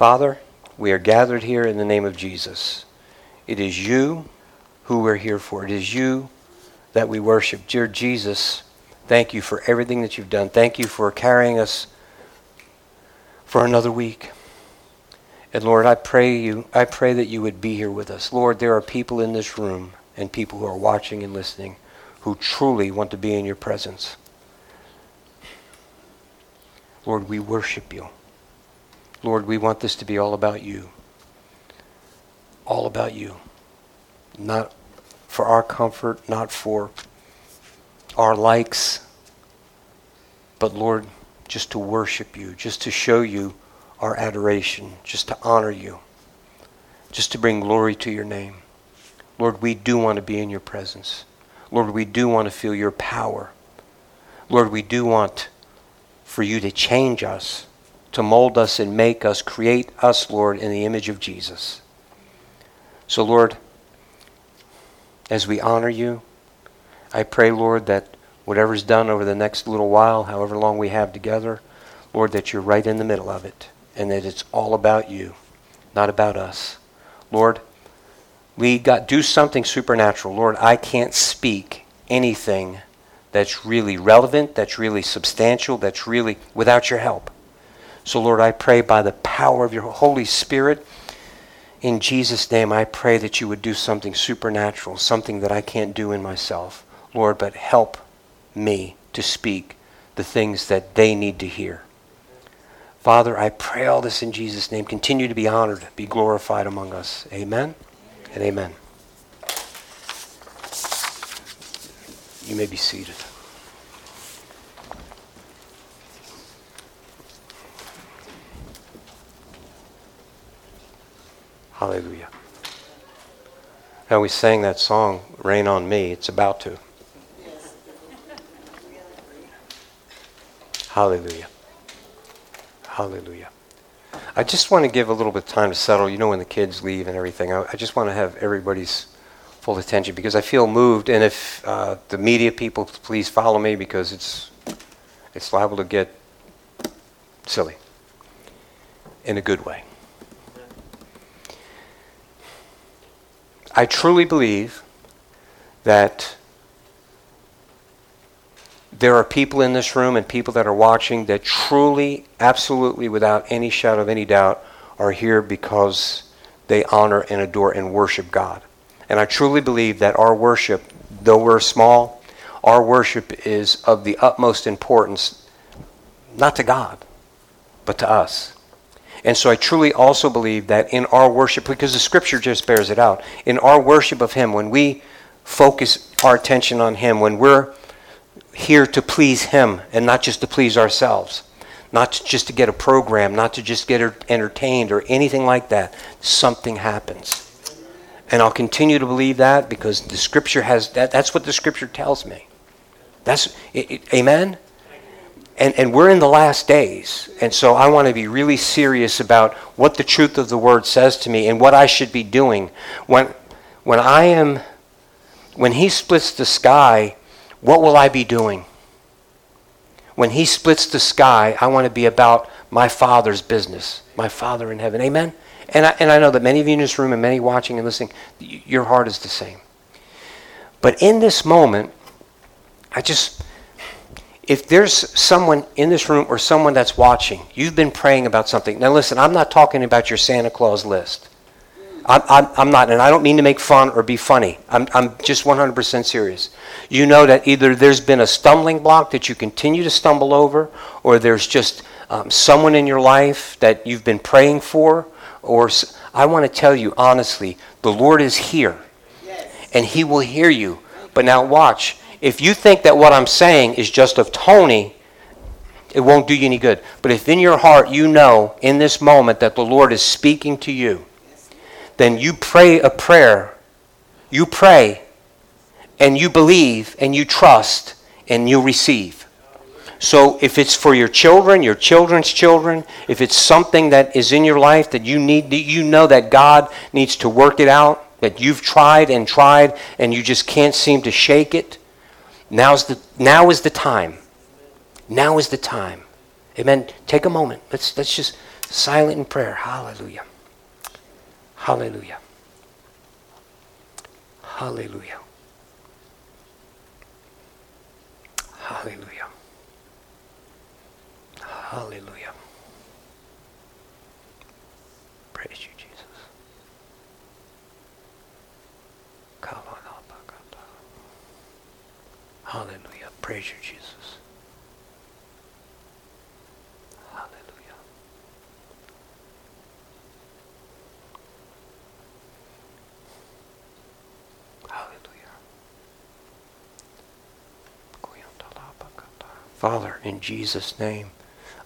Father, we are gathered here in the name of Jesus. It is you who we're here for. It is you that we worship. Dear Jesus, thank you for everything that you've done. Thank you for carrying us for another week. And Lord, I pray you I pray that you would be here with us. Lord, there are people in this room and people who are watching and listening who truly want to be in your presence. Lord, we worship you. Lord, we want this to be all about you. All about you. Not for our comfort, not for our likes, but Lord, just to worship you, just to show you our adoration, just to honor you, just to bring glory to your name. Lord, we do want to be in your presence. Lord, we do want to feel your power. Lord, we do want for you to change us, to mold us and make us, create us, Lord, in the image of Jesus. So, Lord, as we honor you, I pray, Lord, that whatever's done over the next little while, however long we have together, Lord, that you're right in the middle of it and that it's all about you, not about us. Lord, we got do something supernatural. Lord, I can't speak anything that's really relevant, that's really substantial, that's really without your help. So, Lord, I pray by the power of your Holy Spirit, in Jesus' name, I pray that you would do something supernatural, something that I can't do in myself. Lord, but help me to speak the things that they need to hear. Father, I pray all this in Jesus' name. Continue to be honored, be glorified among us. Amen and amen. You may be seated. Hallelujah. Now we sang that song, Rain on Me. It's about to. Hallelujah. Hallelujah. I just want to give a little bit of time to settle. You know, when the kids leave and everything, I, I just want to have everybody's full attention because I feel moved. And if uh, the media people, please follow me because it's it's liable to get silly in a good way. I truly believe that there are people in this room and people that are watching that truly, absolutely, without any shadow of any doubt, are here because they honor and adore and worship God. And I truly believe that our worship, though we're small, our worship is of the utmost importance, not to God, but to us. And so I truly also believe that in our worship, because the scripture just bears it out, in our worship of Him, when we focus our attention on Him, when we're here to please Him and not just to please ourselves. Not to just to get a program, not to just get er, entertained or anything like that. Something happens. And I'll continue to believe that because the Scripture has that. That's what the Scripture tells me. That's it, it, amen. And and we're in the last days, and so I want to be really serious about what the truth of the Word says to me and what I should be doing when when I am when He splits the sky what will I be doing? When he splits the sky, I want to be about my Father's business, my Father in heaven. Amen? And I, and I know that many of you in this room and many watching and listening, your heart is the same. But in this moment, I just, if there's someone in this room or someone that's watching, you've been praying about something. Now, listen, I'm not talking about your Santa Claus list. I'm, I'm, I'm, not, and I don't mean to make fun or be funny. I'm, I'm just 100% serious. You know that either there's been a stumbling block that you continue to stumble over, or there's just um, someone in your life that you've been praying for, or I want to tell you honestly, the Lord is here, yes. and He will hear you. But now watch. If you think that what I'm saying is just of Tony, it won't do you any good. But if in your heart you know in this moment that the Lord is speaking to you, then you pray a prayer. You pray and you believe and you trust and you receive. So if it's for your children, your children's children, if it's something that is in your life that you need you know that God needs to work it out, that you've tried and tried and you just can't seem to shake it, now's the now is the time. Now is the time. Amen. Take a moment. Let's let's just silent in prayer. Hallelujah. Hallelujah. Hallelujah. Hallelujah. Hallelujah. Praise you, Jesus. Hallelujah. Praise you, Jesus. Hallelujah. Hallelujah. Father, in Jesus' name,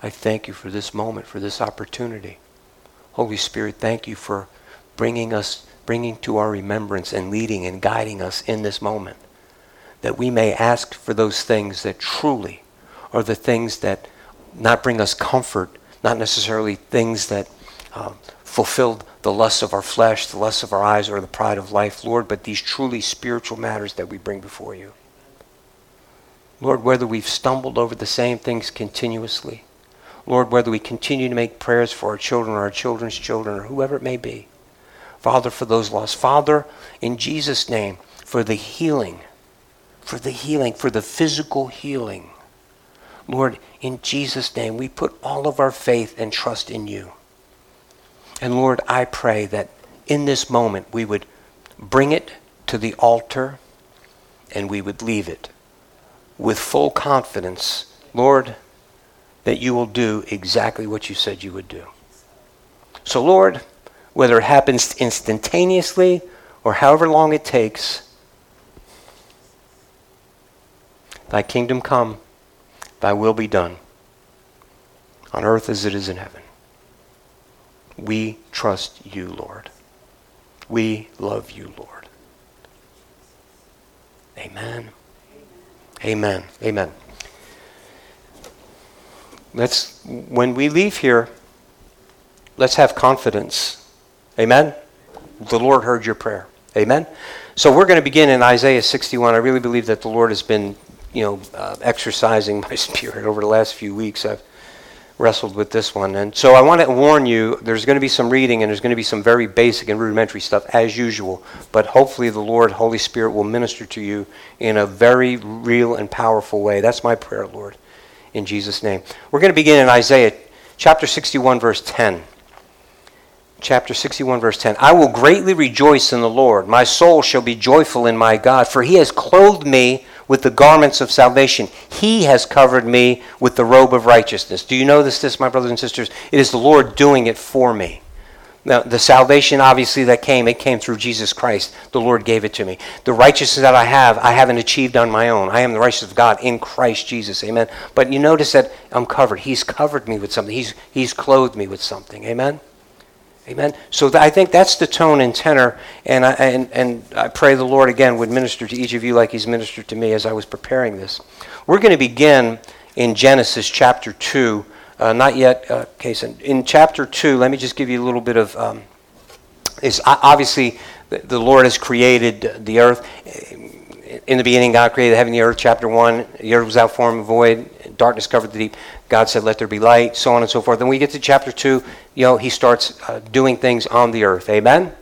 I thank you for this moment, for this opportunity. Holy Spirit, thank you for bringing us, bringing to our remembrance and leading and guiding us in this moment. That we may ask for those things that truly are the things that not bring us comfort, not necessarily things that um, fulfill the lusts of our flesh, the lusts of our eyes, or the pride of life, Lord, but these truly spiritual matters that we bring before you. Lord, whether we've stumbled over the same things continuously, Lord, whether we continue to make prayers for our children or our children's children or whoever it may be, Father, for those lost. Father, in Jesus' name, for the healing, for the healing, for the physical healing. Lord, in Jesus' name, we put all of our faith and trust in you. And Lord, I pray that in this moment we would bring it to the altar and we would leave it with full confidence, Lord, that you will do exactly what you said you would do. So, Lord, whether it happens instantaneously or however long it takes, thy kingdom come, thy will be done, on earth as it is in heaven. We trust you, Lord. We love you, Lord. Amen. Amen. Amen. Let's when we leave here, let's have confidence. Amen. The Lord heard your prayer. Amen. So we're going to begin in Isaiah 61. I really believe that the Lord has been, you know, uh, exercising my spirit over the last few weeks. I've wrestled with this one. And so I want to warn you there's going to be some reading and there's going to be some very basic and rudimentary stuff as usual. But hopefully the Lord, Holy Spirit, will minister to you in a very real and powerful way. That's my prayer, Lord, in Jesus' name. We're going to begin in Isaiah chapter 61, verse 10. Chapter 61, verse 10. I will greatly rejoice in the Lord. My soul shall be joyful in my God, for he has clothed me with the garments of salvation. He has covered me with the robe of righteousness. Do you know this, this, my brothers and sisters? It is the Lord doing it for me. Now, the salvation, obviously, that came, it came through Jesus Christ. The Lord gave it to me. The righteousness that I have, I haven't achieved on my own. I am the righteousness of God in Christ Jesus. Amen. But you notice that I'm covered. He's covered me with something, He's, he's clothed me with something. Amen. Amen. So th- I think that's the tone and tenor, and I, and, and I pray the Lord again would minister to each of you like He's ministered to me as I was preparing this. We're going to begin in Genesis chapter 2. Uh, not yet, uh, Kason. In chapter 2, let me just give you a little bit of. Um, is obviously the, the Lord has created the earth. In the beginning, God created the heaven and the earth. Chapter 1, the earth was out form and void darkness covered the deep. God said, Let there be light, so on and so forth. Then we get to chapter 2, you know, he starts uh, doing things on the earth. Amen?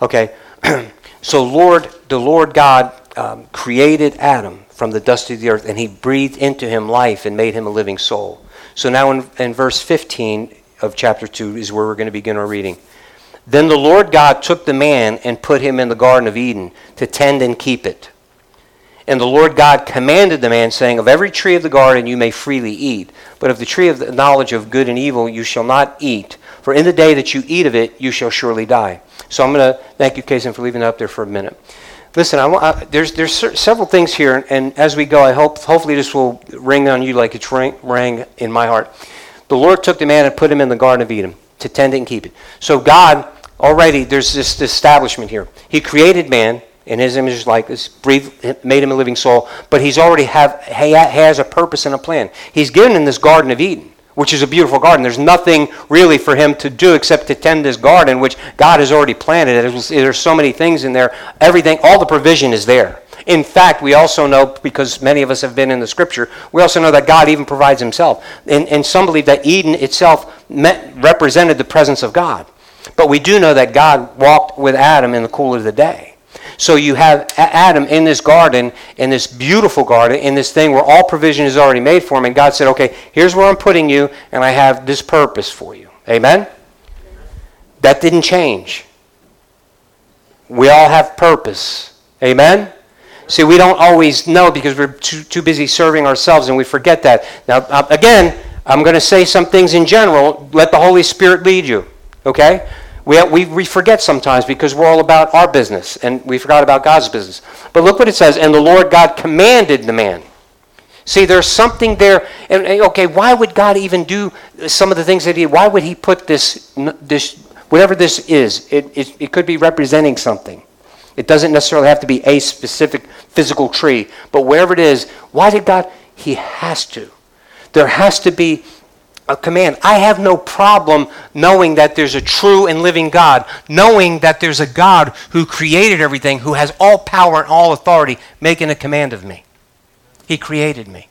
Okay. so, Lord, the Lord God um, created Adam from the dust of the earth, and he breathed into him life and made him a living soul. So, now in, in verse 15 of chapter 2 is where we're going to begin our reading. Then the Lord God took the man and put him in the Garden of Eden to tend and keep it. And the Lord God commanded the man, saying, Of every tree of the garden you may freely eat, but of the tree of the knowledge of good and evil you shall not eat, for in the day that you eat of it you shall surely die. So I'm going to thank you, Kazan, for leaving it up there for a minute. Listen, I, I, there's there's several things here, and as we go, I hope hopefully this will ring on you like it's rang, rang in my heart. The Lord took the man and put him in the Garden of Eden to tend it and keep it. So God already there's this establishment here. He created man in his image like this, breathed, made him a living soul, but he's already have, he has a purpose and a plan. He's given him this Garden of Eden, which is a beautiful garden. There's nothing really for him to do except to tend this garden, which God has already planted. There's so many things in there. Everything, all the provision is there. In fact, we also know, because many of us have been in the scripture, we also know that God even provides himself. And, and some believe that Eden itself meant, represented the presence of God. But we do know that God walked with Adam in the cool of the day. So you have Adam in this garden, in this beautiful garden, in this thing where all provision is already made for him. And God said, okay, here's where I'm putting you, and I have this purpose for you. Amen? That didn't change. We all have purpose. Amen? See, we don't always know because we're too, too busy serving ourselves and we forget that. Now, uh, again, I'm going to say some things in general. Let the Holy Spirit lead you. Okay? We, we, we forget sometimes because we're all about our business and we forgot about God's business. But look what it says. And the Lord God commanded the man. See, there's something there. And, okay, why would God even do some of the things that he, why would he put this, this whatever this is? It, it, it could be representing something. It doesn't necessarily have to be a specific physical tree. But wherever it is, why did God? He has to. There has to be a command. I have no problem knowing that there's a true and living God, knowing that there's a God who created everything, who has all power and all authority, making a command of me. He created me.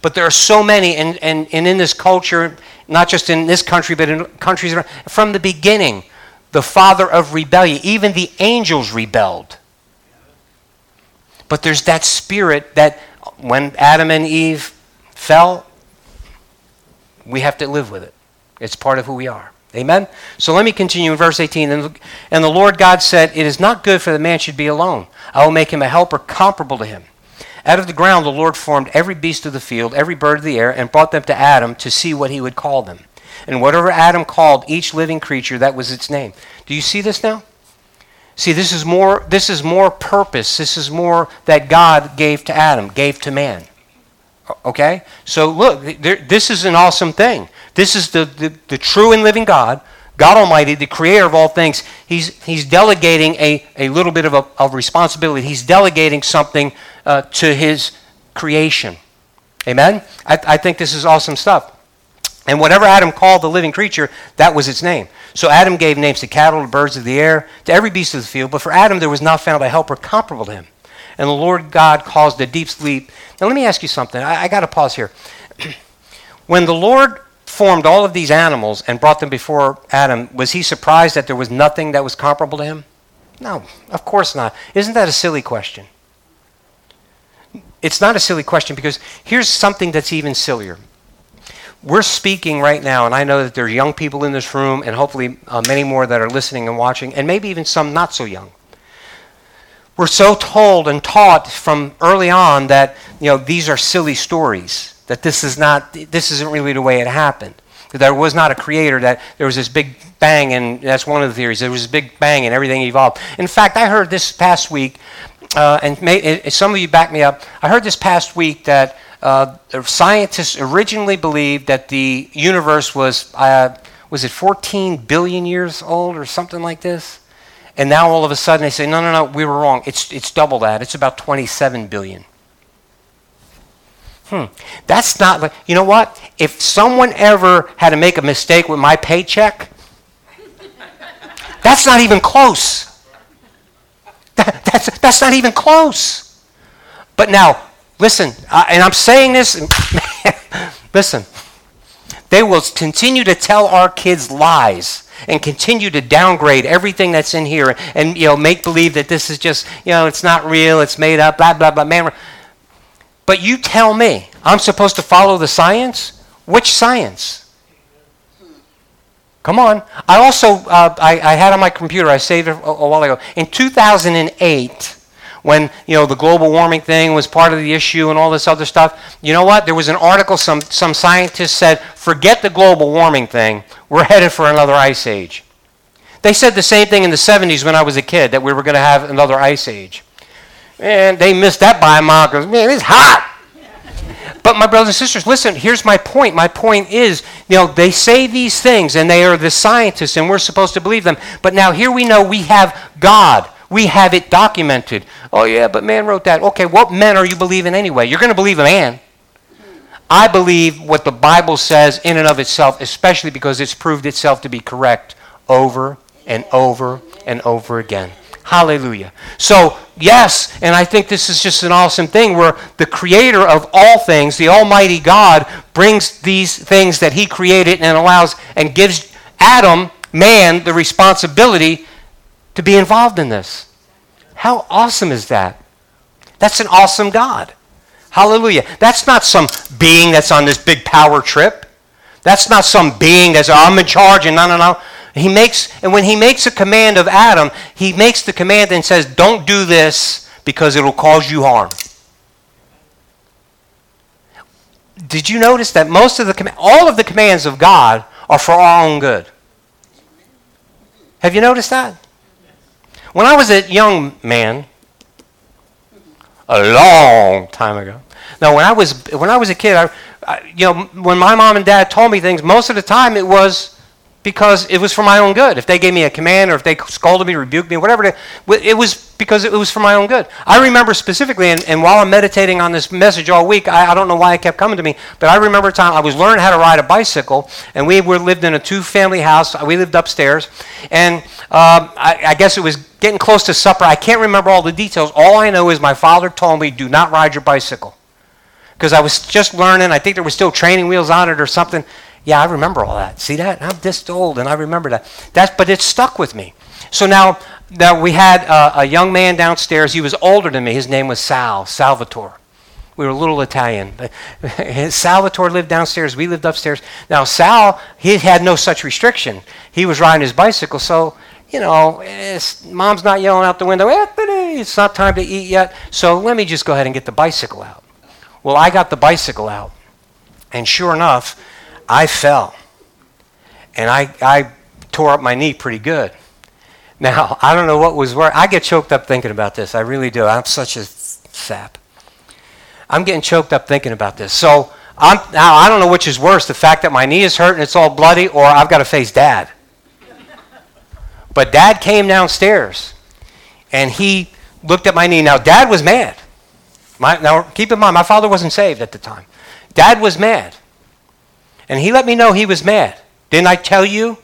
But there are so many, and, and, and in this culture, not just in this country, but in countries around, from the beginning, the father of rebellion. Even the angels rebelled. But there's that spirit that when Adam and Eve fell, we have to live with it. It's part of who we are. Amen? So let me continue in verse 18. And, and the Lord God said, It is not good for the man should be alone. I will make him a helper comparable to him. Out of the ground the Lord formed every beast of the field, every bird of the air, and brought them to Adam to see what he would call them. And whatever Adam called each living creature, that was its name. Do you see this now? See, this is more this is more purpose. This is more that God gave to Adam, gave to man. Okay? So look, there, this is an awesome thing. This is the, the, the, true and living God, God Almighty, the creator of all things. He's, he's delegating a, a little bit of, a, of responsibility. He's delegating something uh, to his creation. Amen? I, I think this is awesome stuff. And whatever Adam called the living creature, that was its name. So Adam gave names to cattle, to birds of the air, to every beast of the field. But for Adam, there was not found a helper comparable to him. And the Lord God caused a deep sleep. Now, let me ask you something. I, I got to pause here. when the Lord formed all of these animals and brought them before Adam, was he surprised that there was nothing that was comparable to him? No, of course not. Isn't that a silly question? It's not a silly question because here's something that's even sillier we're speaking right now, and I know that there are young people in this room, and hopefully uh, many more that are listening and watching, and maybe even some not so young. We're so told and taught from early on that you know these are silly stories. That this is not, this isn't really the way it happened. That there was not a creator. That there was this big bang, and that's one of the theories. There was a big bang, and everything evolved. In fact, I heard this past week, uh, and may, some of you back me up. I heard this past week that uh, scientists originally believed that the universe was, uh, was it 14 billion years old or something like this? And now all of a sudden they say, no, no, no, we were wrong. It's, it's double that. It's about 27 billion. Hmm. That's not like, you know what? If someone ever had to make a mistake with my paycheck, that's not even close. That, that's, that's not even close. But now, Listen, uh, and I'm saying this, listen, they will continue to tell our kids lies and continue to downgrade everything that's in here and you know make believe that this is just you know it's not real it's made up blah blah blah man. But you tell me i'm supposed to follow the science? Which science? Come on. I also uh, I, I, had on my computer i saved it a, a while ago. In 2008 when you know the global warming thing was part of the issue and all this other stuff. You know what? There was an article some some scientists said, "Forget the global warming thing. We're headed for another ice age." They said the same thing in the 70s when I was a kid that we were going to have another ice age. And they missed that by a mile because man, it's hot. But my brothers and sisters, listen, here's my point. My point is, you know, they say these things and they are the scientists and we're supposed to believe them. But now here we know we have God we have it documented. Oh, yeah, but man wrote that. Okay, what men are you believing anyway? You're going to believe a man. I believe what the Bible says in and of itself, especially because it's proved itself to be correct over and over and over again. Hallelujah. So Yes, and I think this is just an awesome thing where the creator of all things, the Almighty God, brings these things that He created and allows and gives Adam, man, the responsibility to be involved in this. How awesome is that? That's an awesome God. Hallelujah. That's not some being that's on this big power trip. That's not some being that's, oh, I'm in charge and no, no, no. He makes, and when he makes a command of Adam, he makes the command and says, Don't do this because it'll cause you harm. Did you notice that most of the all of the commands of God are for our own good? Have you noticed that? When I was a young man, a long time ago. Now, when I was when I was a kid, I, I, you know, when my mom and dad told me things, most of the time it was because it was for my own good. If they gave me a command or if they scolded me, rebuked me, whatever, it, it was because it was for my own good. I remember specifically, and, and while I'm meditating on this message all week, I, I, don't know why it kept coming to me, but I remember a time I was learning how to ride a bicycle, and we were lived in a two-family house. We lived upstairs, and um, I, I guess it was getting close to supper. I can't remember all the details. All I know is my father told me, "Do not ride your bicycle," because I was just learning. I think there were still training wheels on it or something. Yeah, I remember all that. See that? I'm this old, and I remember that. That's, but it stuck with me. So now, now we had uh, a young man downstairs. He was older than me. His name was Sal, Salvatore. We were a little Italian. Salvatore lived downstairs. We lived upstairs. Now, Sal, he had no such restriction. He was riding his bicycle, so, you know, mom's not yelling out the window, Anthony, it's not time to eat yet, so let me just go ahead and get the bicycle out. Well, I got the bicycle out. And sure enough, I fell. And I, I tore up my knee pretty good. Now, I don't know what was worse. I get choked up thinking about this. I really do. I'm such a sap. I'm getting choked up thinking about this. So I'm, now I don't know which is worse the fact that my knee is hurt and it's all bloody, or I've got to face dad. But dad came downstairs and he looked at my knee. Now, dad was mad. My, now, keep in mind, my father wasn't saved at the time. Dad was mad. And he let me know he was mad. Didn't I tell you?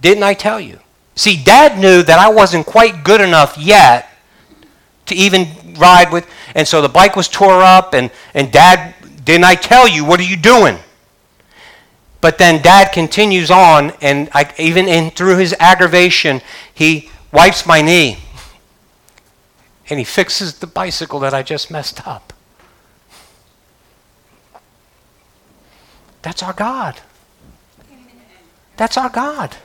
Didn't I tell you? See, Dad knew that I wasn't quite good enough yet to even ride with. And so the bike was tore up, and, and Dad, didn't I tell you? What are you doing? But then Dad continues on, and I, even in, through his aggravation, he wipes my knee. And he fixes the bicycle that I just messed up. That's our God. That's our God.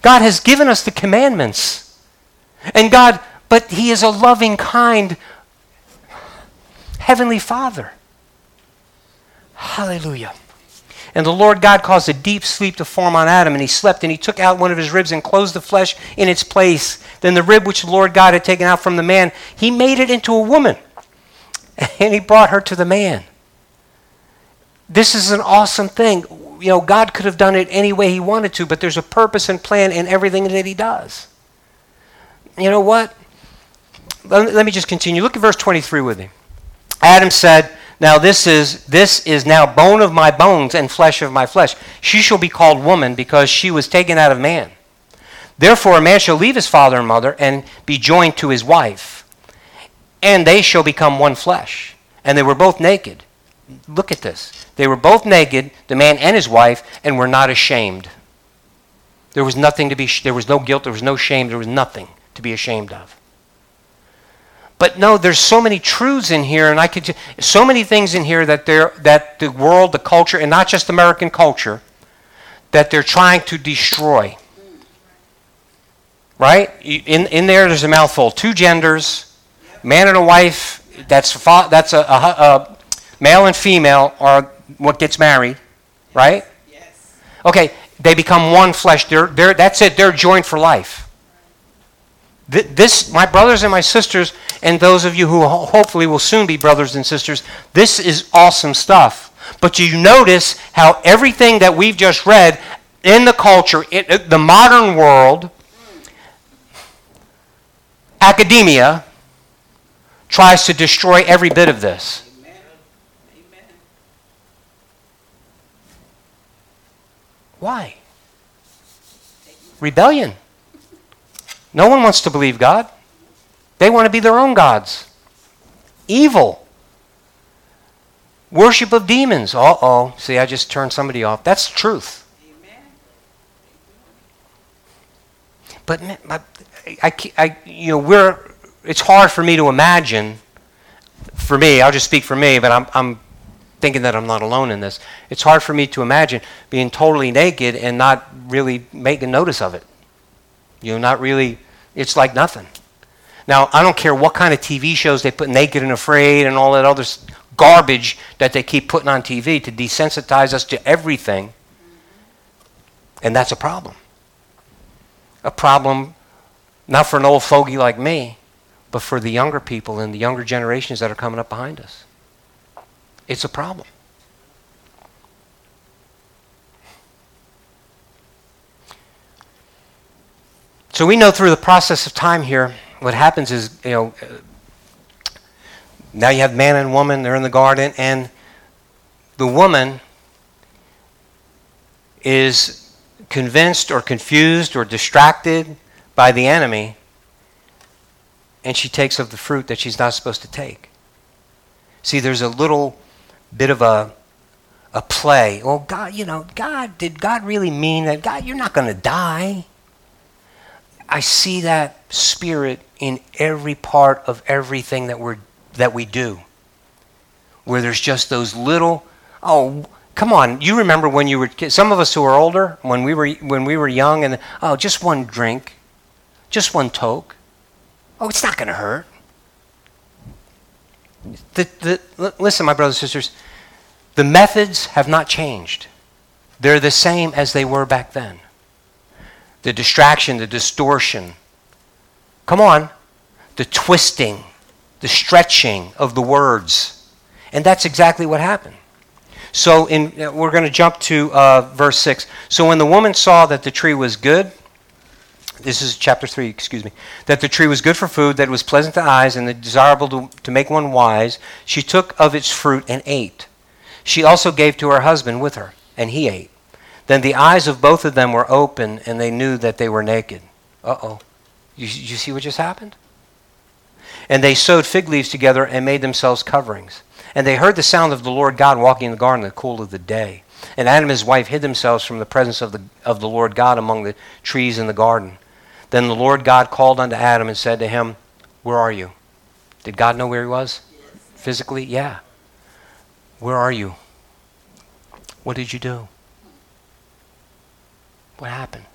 God has given us the commandments. And God, but He is a loving, kind, Heavenly Father. Hallelujah. And the Lord God caused a deep sleep to form on Adam, and he slept, and he took out one of his ribs and closed the flesh in its place. Then the rib which the Lord God had taken out from the man, he made it into a woman, and he brought her to the man. This is an awesome thing. You know, God could have done it any way He wanted to, but there's a purpose and plan in everything that He does. You know what? Let, me just continue. Look at verse 23 with me. Adam said, Now this is this is now bone of my bones and flesh of my flesh. She shall be called woman because she was taken out of man. Therefore, a man shall leave his father and mother and be joined to his wife, and they shall become one flesh. And they were both naked. Look at this. They were both naked, the man and his wife, and were not ashamed. There was nothing to be, there was no guilt, there was no shame, there was nothing to be ashamed of. But no, there's so many truths in here, and I could, so many things in here that, they're, that the world, the culture, and not just American culture, that they're trying to destroy. Right? In, in there, there's a mouthful. Two genders, man and a wife, that's, that's a, a, a male and female are what gets married, right? Yes. Okay, they become one flesh. They're, they're, that's it. They're joined for life. This, my brothers and my sisters, and those of you who hopefully will soon be brothers and sisters, this is awesome stuff. But you notice how everything that we've just read in the culture, in uh, the modern world, academia tries to destroy every bit of this. Why? Rebellion. No one wants to believe God. They want to be their own gods. Evil. Worship of demons. Uh oh. See, I just turned somebody off. That's truth. But, I, I, you know, we're, it's hard for me to imagine, for me, I'll just speak for me, but I'm, I'm thinking that I'm not alone in this. It's hard for me to imagine being totally naked and not really making notice of it. You know, not really, it's like nothing. Now, I don't care what kind of TV shows they put Naked and Afraid and all that other garbage that they keep putting on TV to desensitize us to everything. And that's a problem a problem not for an old fogey like me, but for the younger people and the younger generations that are coming up behind us. It's a problem. So we know through the process of time here, what happens is, you know, now you have man and woman, they're in the garden, and the woman is convinced or confused or distracted by the enemy, and she takes of the fruit that she's not supposed to take. See, there's a little bit of a a play. Well, God, you know, God, did God really mean that? God, you're not going to die. I see that spirit in every part of everything that we're that we do. Where there's just those little, oh, Come on, you remember when you were some of us who are older, when we were when we were young and oh, just one drink. Just one toke. Oh, it's not going to hurt. The, the, listen, my brothers and sisters, the methods have not changed. They're the same as they were back then. The distraction, the distortion. Come on. The twisting, the stretching of the words. And that's exactly what happened. So in, uh, we're going to jump to uh, verse 6. So when the woman saw that the tree was good, this is chapter 3, excuse me, that the tree was good for food, that it was pleasant to eyes, and desirable to, to make one wise, she took of its fruit and ate. She also gave to her husband with her, and he ate. Then the eyes of both of them were open, and they knew that they were naked. Uh oh. You, you see what just happened? And they sewed fig leaves together and made themselves coverings. And they heard the sound of the Lord God walking in the garden in the cool of the day. And Adam and his wife hid themselves from the presence of the, of the Lord God among the trees in the garden. Then the Lord God called unto Adam and said to him, Where are you? Did God know where he was? Physically? Yeah. Where are you? What did you do? What happened?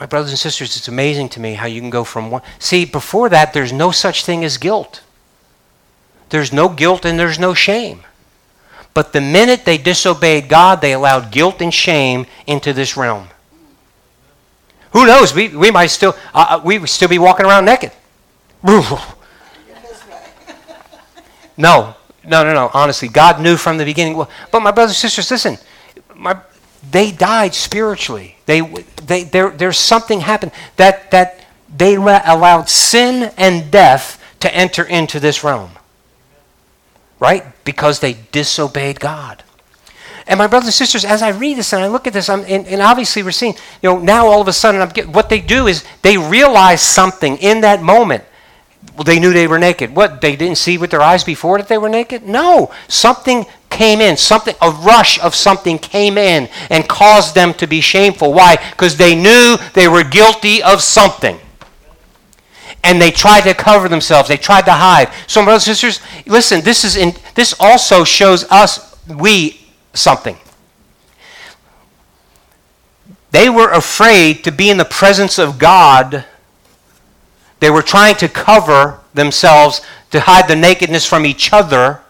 My brothers and sisters, it's amazing to me how you can go from one. See, before that, there's no such thing as guilt. There's no guilt and there's no shame. But the minute they disobeyed God, they allowed guilt and shame into this realm. Who knows? We, we might still uh, uh we still be walking around naked. no, no, no, no. Honestly, God knew from the beginning. Well, But my brothers and sisters, listen. My, they died spiritually. They, they, there, there's something happened that that they allowed sin and death to enter into this realm right? Because they disobeyed God. And my brothers and sisters, as I read this and I look at this, I'm, and, and obviously we're seeing, you know, now all of a sudden, I'm get, what they do is they realize something in that moment. Well, they knew they were naked. What? They didn't see with their eyes before that they were naked? No. Something came in. Something, a rush of something came in and caused them to be shameful. Why? Because they knew they were guilty of something and they tried to cover themselves. They tried to hide. So, brothers and sisters, listen. This is in, this also shows us we something. They were afraid to be in the presence of God. They were trying to cover themselves to hide the nakedness from each other.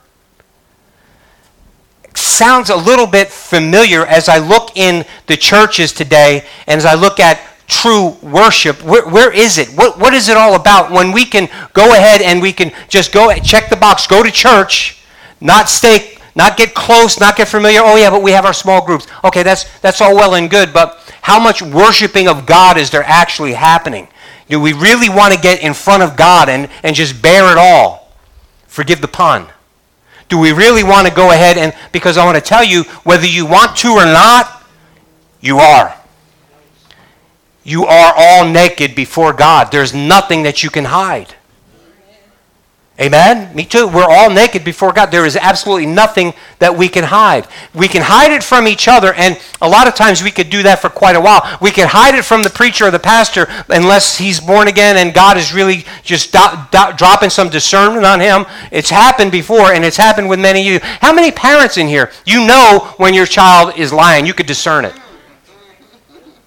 Sounds a little bit familiar as I look in the churches today and as I look at true worship? Where, where is it? What, what is it all about when we can go ahead and we can just go check the box, go to church, not stay, not get close, not get familiar. Oh yeah, but we have our small groups. Okay, that's that's all well and good, but how much worshiping of God is there actually happening? Do we really want to get in front of God and, and just bear it all? Forgive the pun. Do we really want to go ahead and, because I want to tell you, whether you want to or not, you are. you are all naked before God. There's nothing that you can hide. Amen? Me too. We're all naked before God. There is absolutely nothing that we can hide. We can hide it from each other, and a lot of times we could do that for quite a while. We can hide it from the preacher or the pastor unless he's born again and God is really just do- do- dropping some discernment on him. It's happened before, and it's happened with many of you. How many parents in here, you know when your child is lying? You could discern it.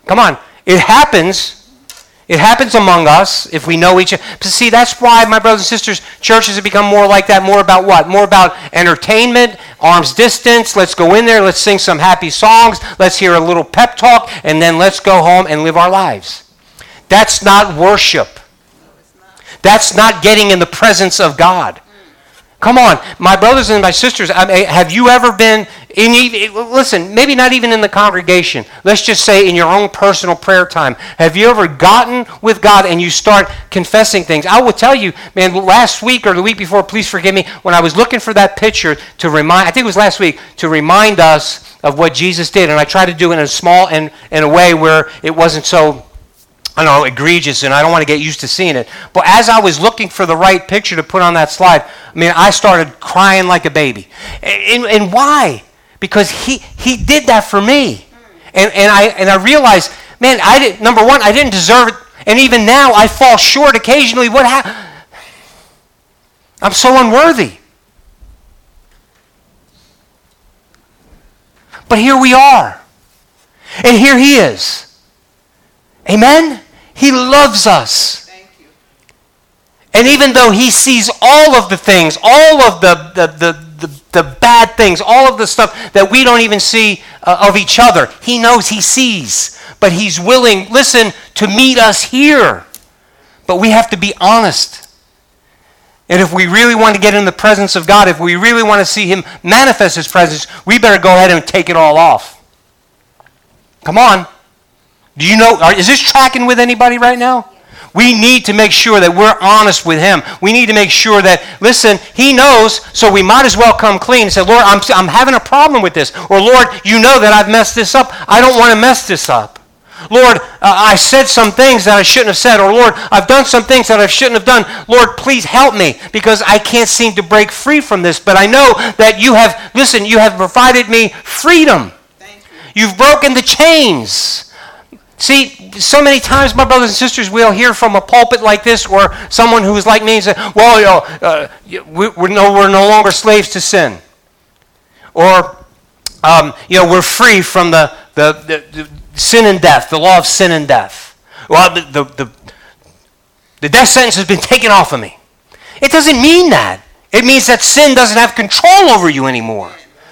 Come on. It happens it happens among us if we know each other. See, that's why, my brothers and sisters, churches have become more like that. More about what? More about entertainment, arm's distance. Let's go in there, let's sing some happy songs, let's hear a little pep talk, and then let's go home and live our lives. That's not worship. That's not getting in the presence of God. Come on, my brothers and my sisters, I mean, have you ever been in, listen, maybe not even in the congregation. Let's just say in your own personal prayer time. Have you ever gotten with God and you start confessing things? I will tell you, man, last week or the week before, please forgive me, when I was looking for that picture to remind, I think it was last week, to remind us of what Jesus did. And I tried to do it in a small and in a way where it wasn't so I know, egregious, and I don't want to get used to seeing it. But as I was looking for the right picture to put on that slide, I mean, I started crying like a baby. And, and why? Because he, he did that for me. And, and, I, and I realized, man, I did, number one, I didn't deserve it. And even now, I fall short occasionally. What happened? I'm so unworthy. But here we are. And here he is. Amen? He loves us. And even though he sees all of the things, all of the, the, the, the, the bad things, all of the stuff that we don't even see uh, of each other, he knows he sees. But he's willing, listen, to meet us here. But we have to be honest. And if we really want to get in the presence of God, if we really want to see him manifest his presence, we better go ahead and take it all off. Come on. Do you know, is this tracking with anybody right now? We need to make sure that we're honest with Him. We need to make sure that, listen, He knows, so we might as well come clean and say, Lord, I'm, I'm having a problem with this. Or, Lord, you know that I've messed this up. I don't want to mess this up. Lord, uh, I said some things that I shouldn't have said. Or, Lord, I've done some things that I shouldn't have done. Lord, please help me because I can't seem to break free from this. But I know that you have, listen, you have provided me freedom. You. You've broken the chains. See, so many times, my brothers and sisters, we'll hear from a pulpit like this or someone who is like me and say, well, you know, uh, we're, no, we're no longer slaves to sin. Or, um, you know, we're free from the, the, the, the, sin and death, the law of sin and death. Well, the, the, the death sentence has been taken off of me. It doesn't mean that. It means that sin doesn't have control over you anymore.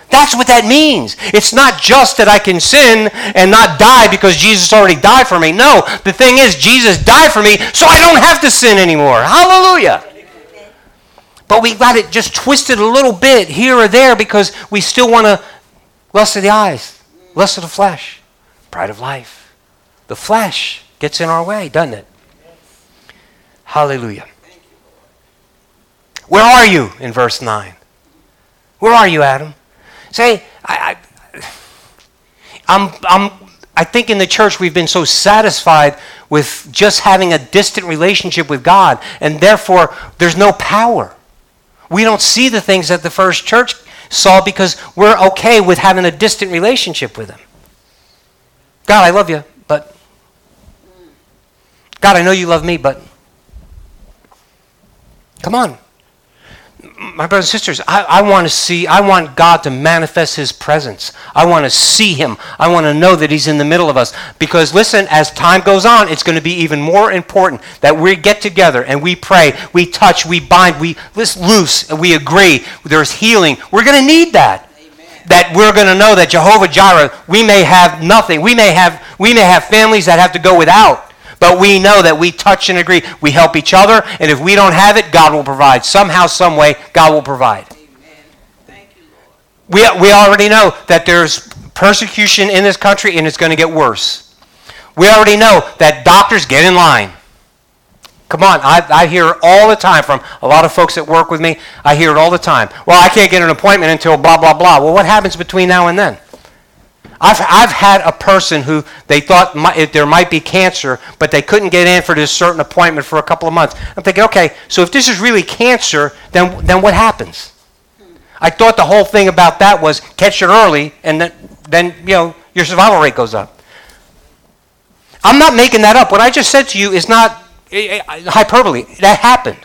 That's what that means. It's not just that I can sin and not die because Jesus already died for me. No, the thing is, Jesus died for me so I don't have to sin anymore. Hallelujah. But we got it just twisted a little bit here or there because we still want to lust of the eyes, lust of the flesh, pride of life. The flesh gets in our way, doesn't it? Hallelujah. Where are you in verse 9? Where are you, Adam? Say, I, I, I'm, I'm, I think in the church we've been so satisfied with just having a distant relationship with God, and therefore there's no power. We don't see the things that the first church saw because we're okay with having a distant relationship with Him. God, I love you, but. God, I know you love me, but. Come on my brothers and sisters, I, I want to see, I want God to manifest His presence. I want to see Him. I want to know that He's in the middle of us. Because listen, as time goes on, it's going to be even more important that we get together and we pray, we touch, we bind, we loose, we agree. There's healing. We're going to need that. That we're going to know that Jehovah Jireh, we may have nothing. We may have, we may have families that have to go without. But we know that we touch and agree. We help each other, and if we don't have it, God will provide. Somehow, some way, God will provide. You, We, we already know that there's persecution in this country, and it's going to get worse. We already know that doctors get in line. Come on, I, I hear all the time from a lot of folks that work with me. I hear it all the time. Well, I can't get an appointment until blah, blah, blah. Well, what happens between now and then? I've, I've had a person who they thought might, there might be cancer, but they couldn't get in for this certain appointment for a couple of months. I'm thinking, okay, so if this is really cancer, then, then what happens? I thought the whole thing about that was catch it early, and then, then you know your survival rate goes up. I'm not making that up. What I just said to you is not eh, eh, hyperbole. That happened.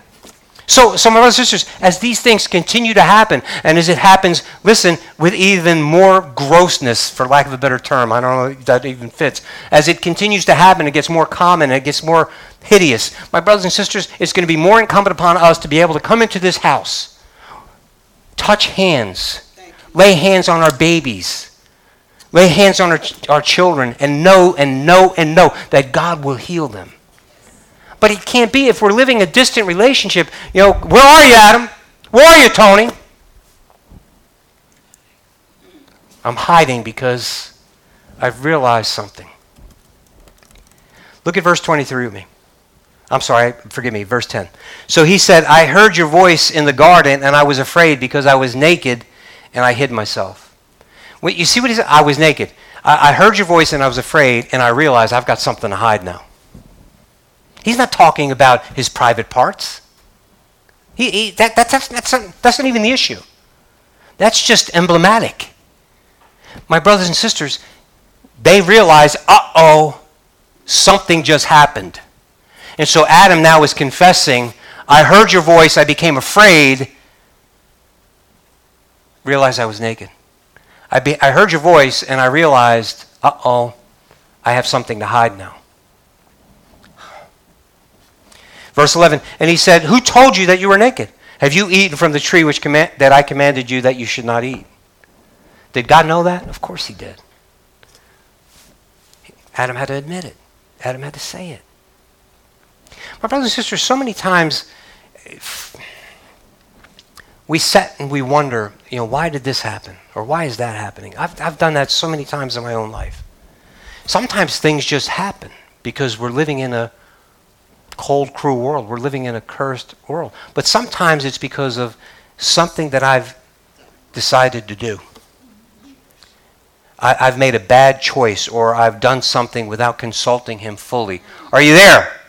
So, my brothers and sisters, as these things continue to happen, and as it happens, listen, with even more grossness, for lack of a better term, I don't know if that even fits, as it continues to happen, it gets more common, it gets more hideous. My brothers and sisters, it's going to be more incumbent upon us to be able to come into this house, touch hands, lay hands on our babies, lay hands on our, our children, and know and know and know that God will heal them. But it can't be if we're living a distant relationship. You know, where are you, Adam? Where are you, Tony? I'm hiding because I've realized something. Look at verse 23 with me. I'm sorry, forgive me, verse 10. So he said, I heard your voice in the garden, and I was afraid because I was naked and I hid myself. Wait, you see what he said? I was naked. I, I heard your voice and I was afraid, and I realized I've got something to hide now. He's not talking about his private parts. He, he, that, that, that's, that's, not, that's not even the issue. That's just emblematic. My brothers and sisters, they realize, uh oh, something just happened. And so Adam now is confessing, I heard your voice, I became afraid, realized I was naked. I, be, I heard your voice and I realized, uh oh, I have something to hide now. Verse 11, and he said, Who told you that you were naked? Have you eaten from the tree which command, that I commanded you that you should not eat? Did God know that? Of course he did. Adam had to admit it. Adam had to say it. My brothers and sisters, so many times we sit and we wonder, you know, why did this happen? Or why is that happening? I've, I've done that so many times in my own life. Sometimes things just happen because we're living in a cold, cruel world. We're living in a cursed world. But sometimes it's because of something that I've decided to do. I, have made a bad choice or I've done something without consulting him fully. Are you there?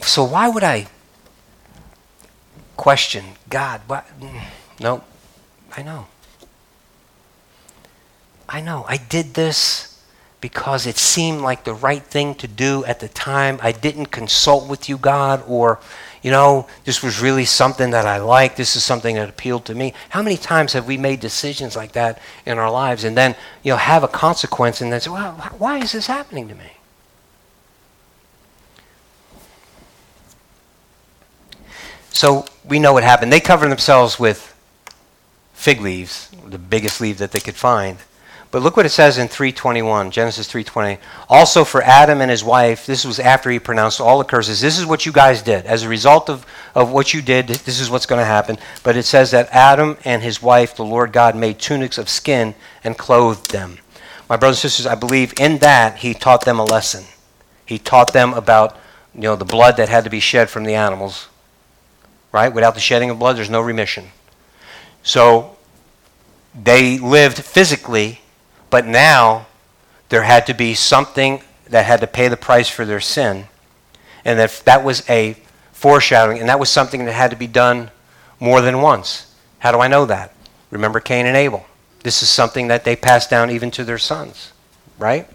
So why would I question God? What? Mm, no, I know. I know, I did this because it seemed like the right thing to do at the time. I didn't consult with you, God, or, you know, this was really something that I liked. This is something that appealed to me. How many times have we made decisions like that in our lives and then, you know, have a consequence and then say, well, why is this happening to me? So we know what happened. They covered themselves with fig leaves, the biggest leaf that they could find. But look what it says in 321, Genesis 320. Also for Adam and his wife, this was after he pronounced all the curses. This is what you guys did. As a result of, of what you did, this is what's going to happen. But it says that Adam and his wife, the Lord God, made tunics of skin and clothed them. My brothers and sisters, I believe in that he taught them a lesson. He taught them about you know, the blood that had to be shed from the animals. Right? Without the shedding of blood, there's no remission. So they lived physically but now there had to be something that had to pay the price for their sin. And that, that was a foreshadowing, and that was something that had to be done more than once. How do I know that? Remember Cain and Abel. This is something that they passed down even to their sons, right?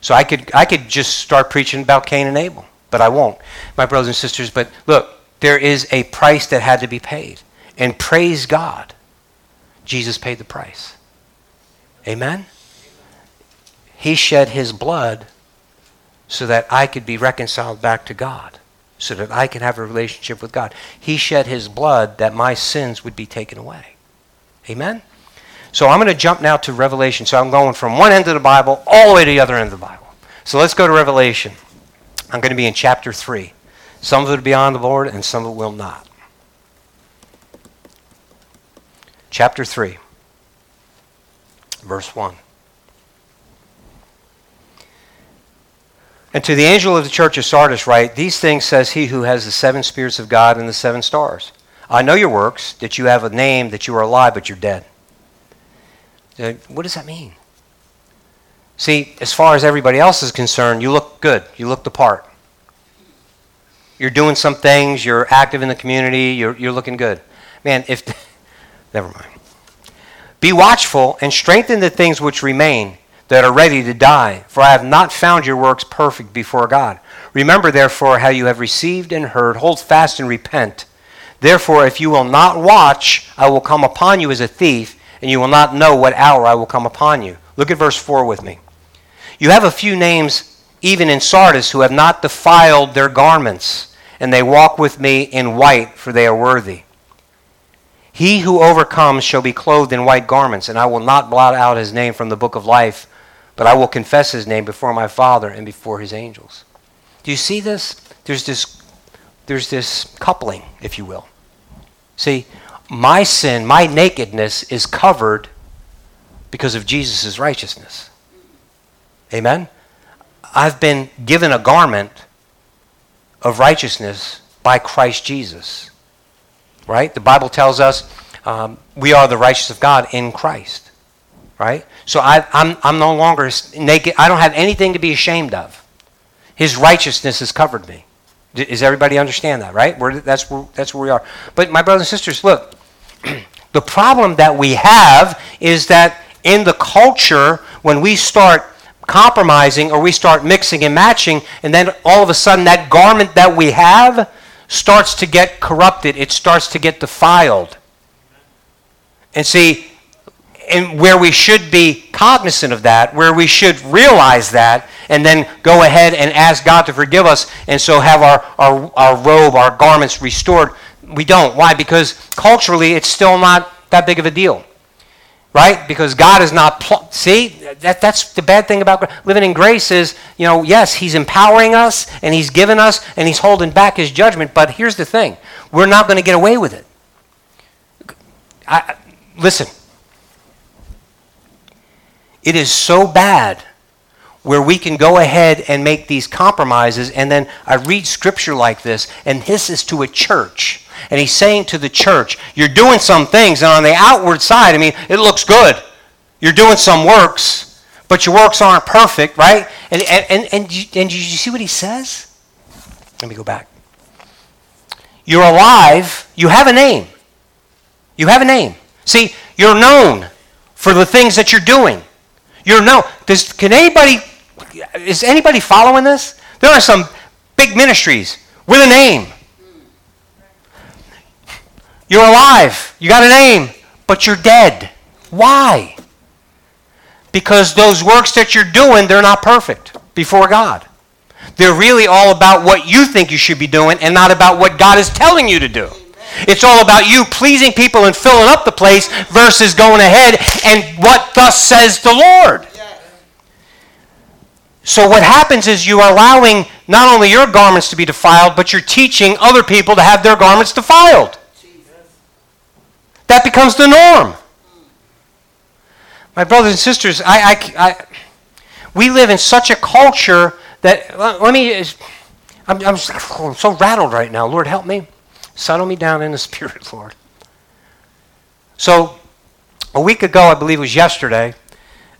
So I could, I could just start preaching about Cain and Abel, but I won't, my brothers and sisters. But look, there is a price that had to be paid. And praise God, Jesus paid the price. Amen? He shed his blood so that I could be reconciled back to God, so that I could have a relationship with God. He shed his blood that my sins would be taken away. Amen? So I'm going to jump now to Revelation. So I'm going from one end of the Bible all the way to the other end of the Bible. So let's go to Revelation. I'm going to be in chapter 3. Some of it will be on the board and some of it will not. Chapter 3 verse 1. And to the angel of the church of Sardis write, These things says he who has the seven spirits of God and the seven stars. I know your works, that you have a name, that you are alive, but you're dead. Uh, what does that mean? See, as far as everybody else is concerned, you look good. You look the part. You're doing some things, you're active in the community, you're, you're looking good. Man, if. Never mind. Be watchful and strengthen the things which remain that are ready to die, for I have not found your works perfect before God. Remember, therefore, how you have received and heard, hold fast and repent. Therefore, if you will not watch, I will come upon you as a thief, and you will not know what hour I will come upon you. Look at verse 4 with me. You have a few names, even in Sardis, who have not defiled their garments, and they walk with me in white, for they are worthy. He who overcomes shall be clothed in white garments, and I will not blot out his name from the book of life, but I will confess his name before my Father and before his angels. Do you see this? There's this, there's this coupling, if you will. See, my sin, my nakedness is covered because of Jesus' righteousness. Amen? I've been given a garment of righteousness by Christ Jesus right? The Bible tells us um, we are the righteousness of God in Christ, right? So I, I'm, I'm no longer naked. I don't have anything to be ashamed of. His righteousness has covered me. Does everybody understand that, right? We're, that's, where, that's where we are. But my brothers and sisters, look, the problem that we have is that in the culture, when we start compromising or we start mixing and matching, and then all of a sudden that garment that we have starts to get corrupted, it starts to get defiled. And see, and where we should be cognizant of that, where we should realize that, and then go ahead and ask God to forgive us, and so have our, our, our robe, our garments restored, we don't. Why? Because culturally, it's still not that big of a deal right? Because God is not. Pl- See, that, that's the bad thing about living in grace is, you know, yes, He's empowering us and He's given us and He's holding back His judgment. But here's the thing: we're not going to get away with it. I, listen, it is so bad where we can go ahead and make these compromises, and then I read scripture like this, and this is to a church and he's saying to the church, You're doing some things, and on the outward side, I mean, it looks good. You're doing some works, but your works aren't perfect, right? And, and, and, and, you, you see what he says? Let me go back. You're alive. You have a name. You have a name. See, you're known for the things that you're doing. You're known. Does, can anybody, is anybody following this? There are some big ministries with a name. You're alive. You got a name, but you're dead. Why? Because those works that you're doing, they're not perfect before God. They're really all about what you think you should be doing and not about what God is telling you to do. It's all about you pleasing people and filling up the place versus going ahead and what thus says the Lord. So what happens is you are allowing not only your garments to be defiled, but you're teaching other people to have their garments defiled. That becomes the norm. My brothers and sisters, I, I, I we live in such a culture that, let me, I'm, I'm so rattled right now. Lord, help me. Settle me down in the spirit, Lord. So, a week ago, I believe it was yesterday,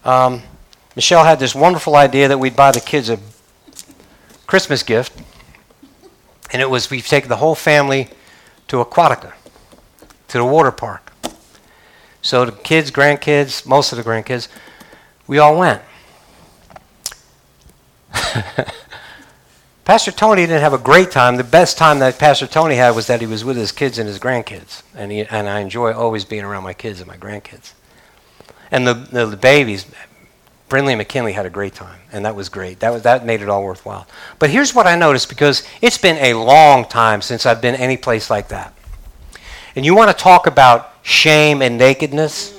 um, Michelle had this wonderful idea that we'd buy the kids a Christmas gift. And it was we've taken the whole family to Aquatica to the water park. So the kids, grandkids, most of the grandkids, we all went. Pastor Tony didn't have a great time. The best time that Pastor Tony had was that he was with his kids and his grandkids. And, he, and I enjoy always being around my kids and my grandkids. And the, the, the babies, Brindley and McKinley had a great time, and that was great. That, was, that made it all worthwhile. But here's what I noticed because it's been a long time since I've been any place like that. And you want to talk about shame and nakedness?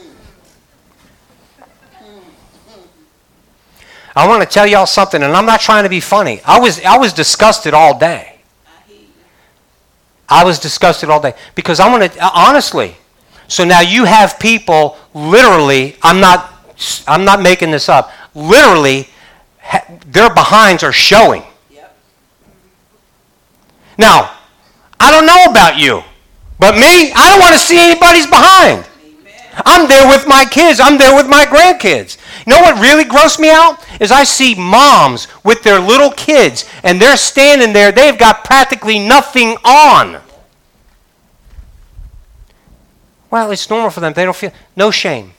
I want to tell y'all something, and I'm not trying to be funny. I was, I was disgusted all day. I was disgusted all day because I want to uh, honestly. So now you have people literally. I'm not. I'm not making this up. Literally, their behinds are showing. Now, I don't know about you. But me, I don't want to see anybody's behind. I'm there with my kids. I'm there with my grandkids. You know what really grossed me out? Is I see moms with their little kids and they're standing there, they've got practically nothing on. Well, it's normal for them. They don't feel no shame.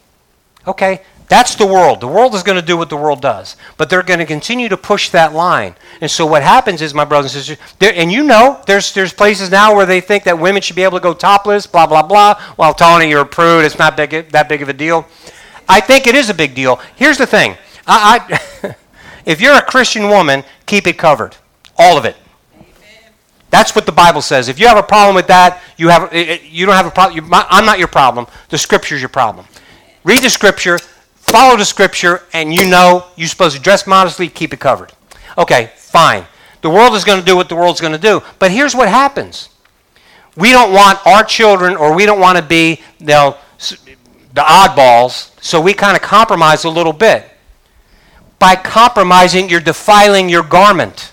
Okay, that's the world. The world is going to do what the world does, but they're going to continue to push that line. And so what happens is, my brothers and sisters, and you know, there's there's places now where they think that women should be able to go topless, blah blah blah. Well, Tony, you're a prude. It's not big, that big of a deal. I think it is a big deal. Here's the thing. I, I if you're a Christian woman, keep it covered, all of it. That's what the Bible says. If you have a problem with that, you have you don't have a problem. I'm not your problem. The Scripture's your problem. Read the Scripture, follow the Scripture, and you know you're supposed to dress modestly, keep it covered. Okay, fine. The world is going to do what the world's going to do. But here's what happens. We don't want our children, or we don't want to be you know, the oddballs, so we kind of compromise a little bit. By compromising, you're defiling your garment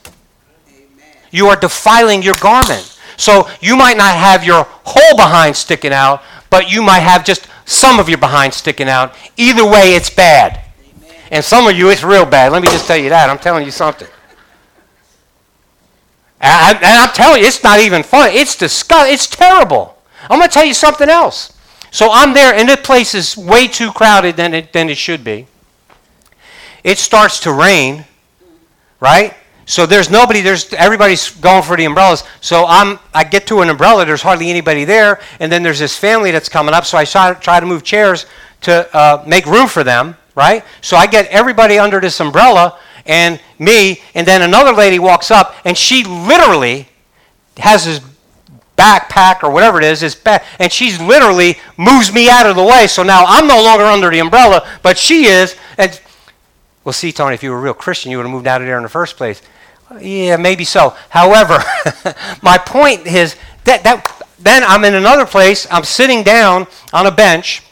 you are defiling your garment. So you might not have your whole behind sticking out, but you might have just some of your behind sticking out. Either way, it's bad. Amen. And some of you, it's real bad. Let me just tell you that. I'm telling you something. And, I, am telling you, it's not even fun. It's disgusting. It's terrible. I'm going to tell you something else. So I'm there, and the place is way too crowded than it, than it should be. It starts to rain, right? So there's nobody, there's everybody's going for the umbrellas. So I'm I get to an umbrella, there's hardly anybody there, and then there's this family that's coming up. So I try, try to move chairs to uh, make room for them, right? So I get everybody under this umbrella and me, and then another lady walks up and she literally has this backpack or whatever it is, is back, and she's literally moves me out of the way. So now I'm no longer under the umbrella, but she is. And well, see, Tony, if you were a real Christian, you would have moved out of there in the first place. Yeah, maybe so. However, my point is that, that then I'm in another place. I'm sitting down on a bench.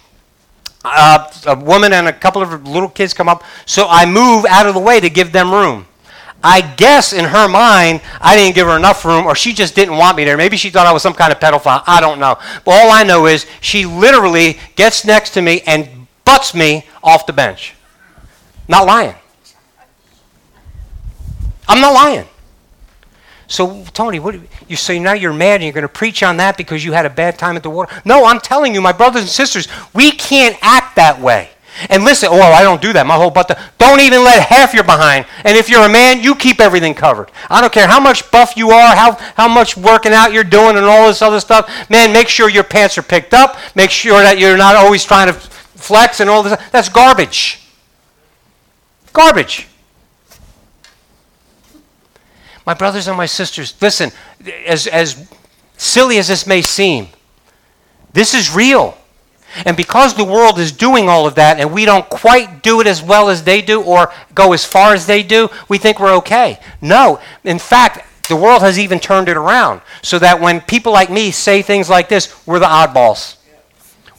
Uh, a woman and a couple of little kids come up, so I move out of the way to give them room. I guess in her mind, I didn't give her enough room, or she just didn't want me there. Maybe she thought I was some kind of pedophile. I don't know. But all I know is she literally gets next to me and butts me off the bench. Not lying. I'm not lying. So, Tony, what you say now you're mad and you're going to preach on that because you had a bad time at the water? No, I'm telling you, my brothers and sisters, we can't act that way. And listen, oh, I don't do that. My whole butt. Don't even let half your behind. And if you're a man, you keep everything covered. I don't care how much buff you are, how, how much working out you're doing, and all this other stuff. Man, make sure your pants are picked up. Make sure that you're not always trying to flex and all this. That's garbage. Garbage. My brothers and my sisters, listen, as, as silly as this may seem, this is real. And because the world is doing all of that and we don't quite do it as well as they do or go as far as they do, we think we're okay. No. In fact, the world has even turned it around so that when people like me say things like this, we're the oddballs.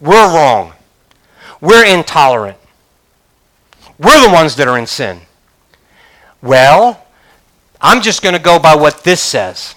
We're wrong. We're intolerant. We're the ones that are in sin. Well, I'm just going to go by what this says.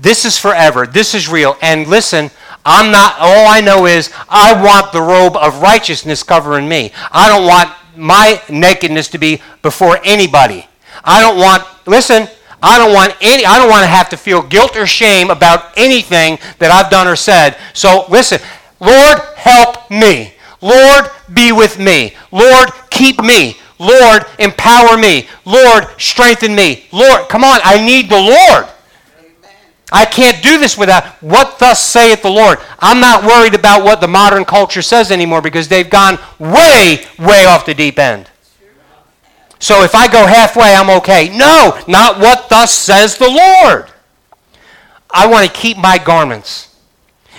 This is forever. This is real. And listen, I'm not, all I know is I want the robe of righteousness covering me. I don't want my nakedness to be before anybody. I don't want, listen, I don't want any, I don't want to have to feel guilt or shame about anything that I've done or said. So listen, Lord, help me. Lord, be with me. Lord, keep me. Lord, empower me. Lord, strengthen me. Lord, come on, I need the Lord. I can't do this without what thus saith the Lord. I'm not worried about what the modern culture says anymore because they've gone way, way off the deep end. So if I go halfway, I'm okay. No, not what thus says the Lord. I want to keep my garments.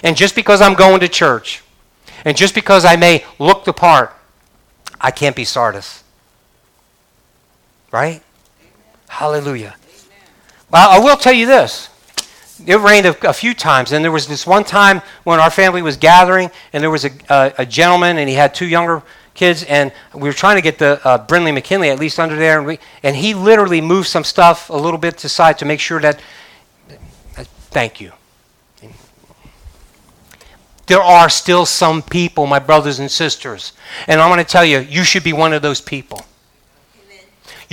And just because I'm going to church, and just because I may look the part, I can't be Sardis. Right? Hallelujah. Well, I will tell you this. It rained a, a, few times, and there was this one time when our family was gathering, and there was a, a, a gentleman, and he had two younger kids, and we were trying to get the uh, Brindley McKinley at least under there, and, we, and he literally moved some stuff a little bit to side to make sure that. Uh, thank you. There are still some people, my brothers and sisters. And I'm going to tell you, you should be one of those people.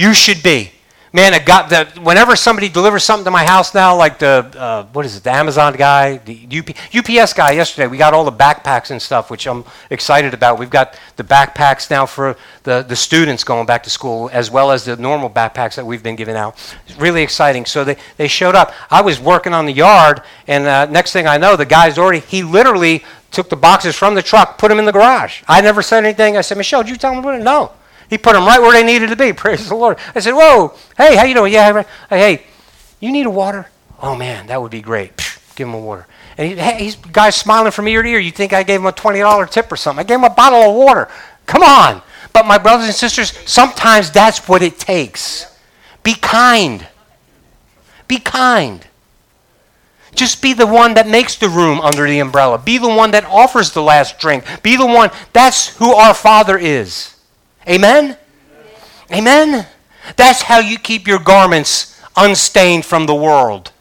You should be. Man, got the, whenever somebody delivers something to my house now, like the, uh, what is it, the Amazon guy, the UP, UPS guy yesterday, we got all the backpacks and stuff, which I'm excited about. We've got the backpacks now for the, the students going back to school, as well as the normal backpacks that we've been giving out. It's really exciting. So they, they showed up. I was working on the yard, and uh, next thing I know, the guy's already, he literally took the boxes from the truck, put them in the garage. I never said anything. I said, Michelle, did you tell him No. He put them right where they needed to be. Praise the Lord. I said, Whoa, hey, how you doing? Yeah, hey, you need a water? Oh, man, that would be great. Give him a water. And he, hey, he's guy's smiling from ear to ear. You think I gave him a $20 tip or something. I gave him a bottle of water. Come on. But my brothers and sisters, sometimes that's what it takes. Be kind. Be kind. Just be the one that makes the room under the umbrella. Be the one that offers the last drink. Be the one. That's who our Father is. Amen? Amen? That's how you keep your garments unstained from the world.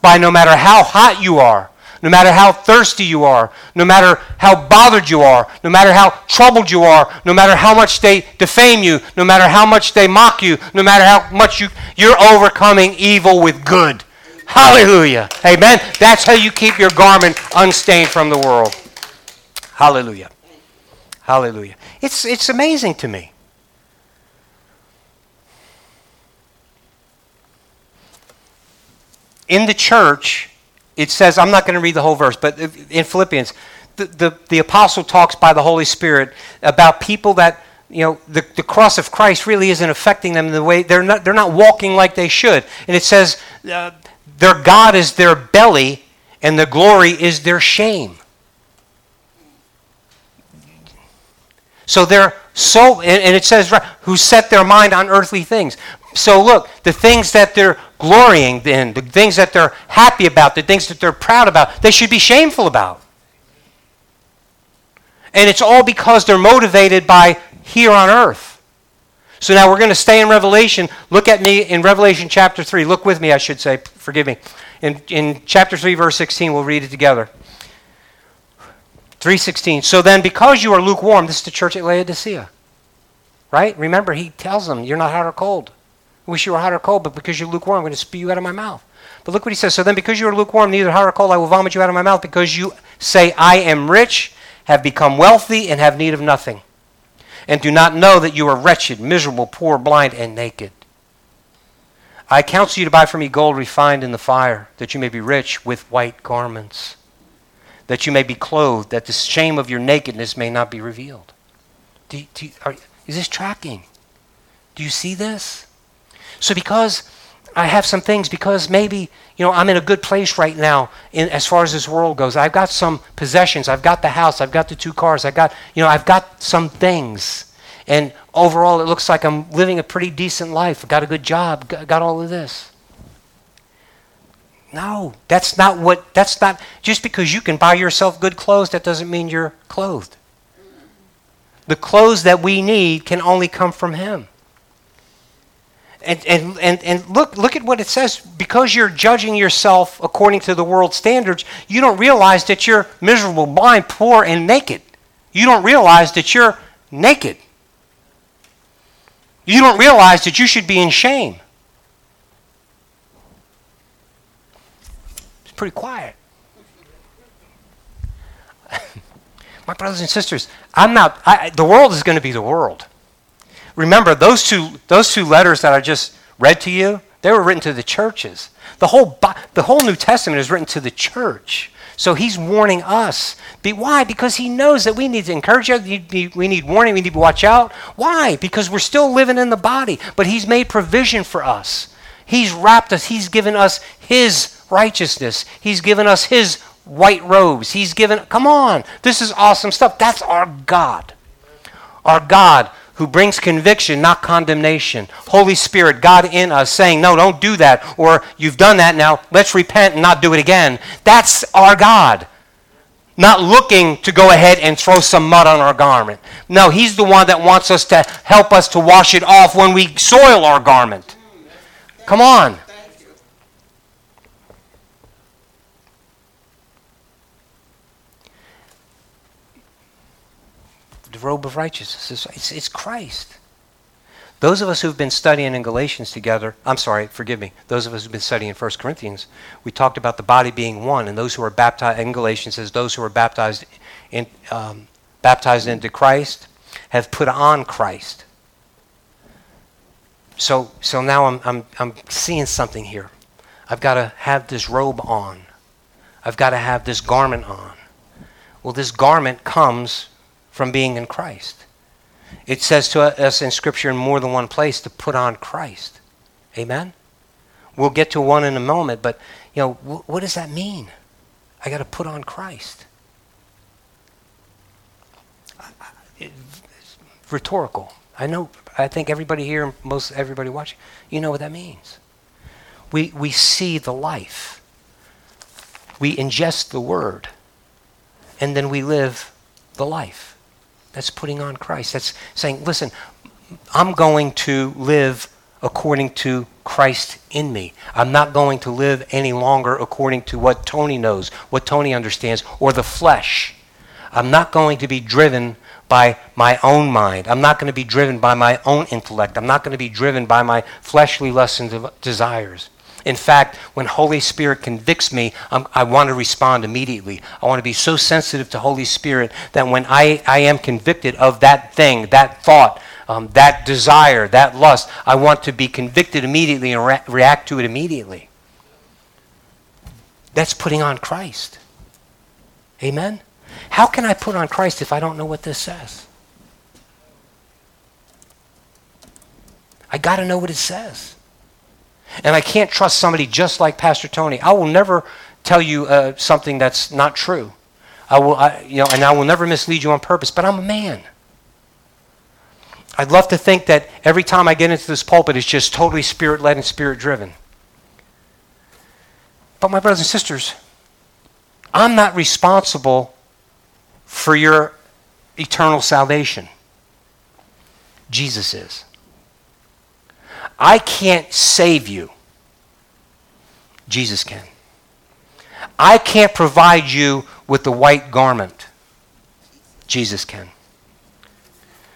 By no matter how hot you are, no matter how thirsty you are, no matter how bothered you are, no matter how troubled you are, no matter how much they defame you, no matter how much they mock you, no matter how much you, you're overcoming evil with good. Hallelujah. Amen. That's how you keep your garment unstained from the world. Hallelujah. Hallelujah. It's, it's amazing to me. In the church, it says, I'm not going to read the whole verse, but in Philippians, the, the, the apostle talks by the Holy Spirit about people that you know the, the cross of christ really isn't affecting them the way they're not they're not walking like they should and it says uh, their god is their belly and the glory is their shame So they're so, and it says, who set their mind on earthly things. So look, the things that they're glorying in, the things that they're happy about, the things that they're proud about, they should be shameful about. And it's all because they're motivated by here on earth. So now we're going to stay in Revelation. Look at me in Revelation chapter 3. Look with me, I should say. Forgive me. In, in chapter 3, verse 16, we'll read it together. 3.16. So then, because you are lukewarm, this is the church at Laodicea. Right? Remember, he tells them, you're not hot or cold. I wish you were hot or cold, but because you're lukewarm, I'm going to spew you out of my mouth. But look what he says. So then, because you are lukewarm, neither hot or cold, I will vomit you out of my mouth, because you say, I am rich, have become wealthy, and have need of nothing. And do not know that you are wretched, miserable, poor, blind, and naked. I counsel you to buy from me gold refined in the fire, that you may be rich with white garments that you may be clothed, that the shame of your nakedness may not be revealed. Do, do, are, is this tracking? Do you see this? So, because I have some things, because maybe you know I'm in a good place right now in, as far as this world goes. I've got some possessions. I've got the house. I've got the two cars. I've got you know I've got some things, and overall it looks like I'm living a pretty decent life. I've got a good job. Got all of this. No, that's not what, that's not, just because you can buy yourself good clothes, that doesn't mean you're clothed. The clothes that we need can only come from Him. And, and, and, and look, look at what it says. Because you're judging yourself according to the world standards, you don't realize that you're miserable, blind, poor, and naked. You don't realize that you're naked. You don't realize that you should be in shame. Pretty quiet. My brothers and sisters, I'm not, I, the world is going to be the world. Remember, those two, those two letters that I just read to you, they were written to the churches. The whole, the whole New Testament is written to the church. So he's warning us. Be, why? Because he knows that we need to encourage you. We need warning. We need to watch out. Why? Because we're still living in the body. But he's made provision for us. He's wrapped us. He's given us his righteousness. He's given us His white robes. He's given, come on, this is awesome stuff. That's our God. Our God who brings conviction, not condemnation. Holy Spirit, God in us, saying, No, don't do that. Or you've done that now, let's repent and not do it again. That's our God. Not looking to go ahead and throw some mud on our garment. No, He's the one that wants us to help us to wash it off when we soil our garment. Come on. Robe of righteousness. It's, it's Christ. Those of us who've been studying in Galatians together, I'm sorry, forgive me, those of us who've been studying in 1 Corinthians, we talked about the body being one, and those who are baptized, in Galatians says, those who are baptized, in, um, baptized into Christ have put on Christ. So, so now I'm, I'm, I'm seeing something here. I've got to have this robe on. I've got to have this garment on. Well, this garment comes from being in Christ. It says to us in Scripture in more than one place to put on Christ. Amen? We'll get to one in a moment, but you know, wh- what does that mean? I got to put on Christ. It's rhetorical. I know. I think everybody here, most everybody watching, you know what that means. We we see the life. We ingest the word, and then we live the life. That's putting on Christ. That's saying, listen, I'm going to live according to Christ in me. I'm not going to live any longer according to what Tony knows, what Tony understands, or the flesh. I'm not going to be driven by my own mind. I'm not going to be driven by my own intellect. I'm not going to be driven by my fleshly lusts and desires. In fact, when Holy Spirit convicts me, I'm, i want to respond immediately. I want to be so sensitive to Holy Spirit that when I, I am convicted of that thing, that thought, um, that desire, that lust, I want to be convicted immediately and re- react to it immediately. That's putting on Christ. Amen? How can I put on Christ if I don't know what this says? I got to know what it says. And I can't trust somebody just like Pastor Tony. I will never tell you uh, something that's not true. I will, I, you know, and I will never mislead you on purpose. But I'm a man. I'd love to think that every time I get into this pulpit, it's just totally spirit led and spirit driven. But my brothers and sisters, I'm not responsible for your eternal salvation. Jesus is. I can't save you. Jesus can. I can't provide you with the white garment. Jesus can.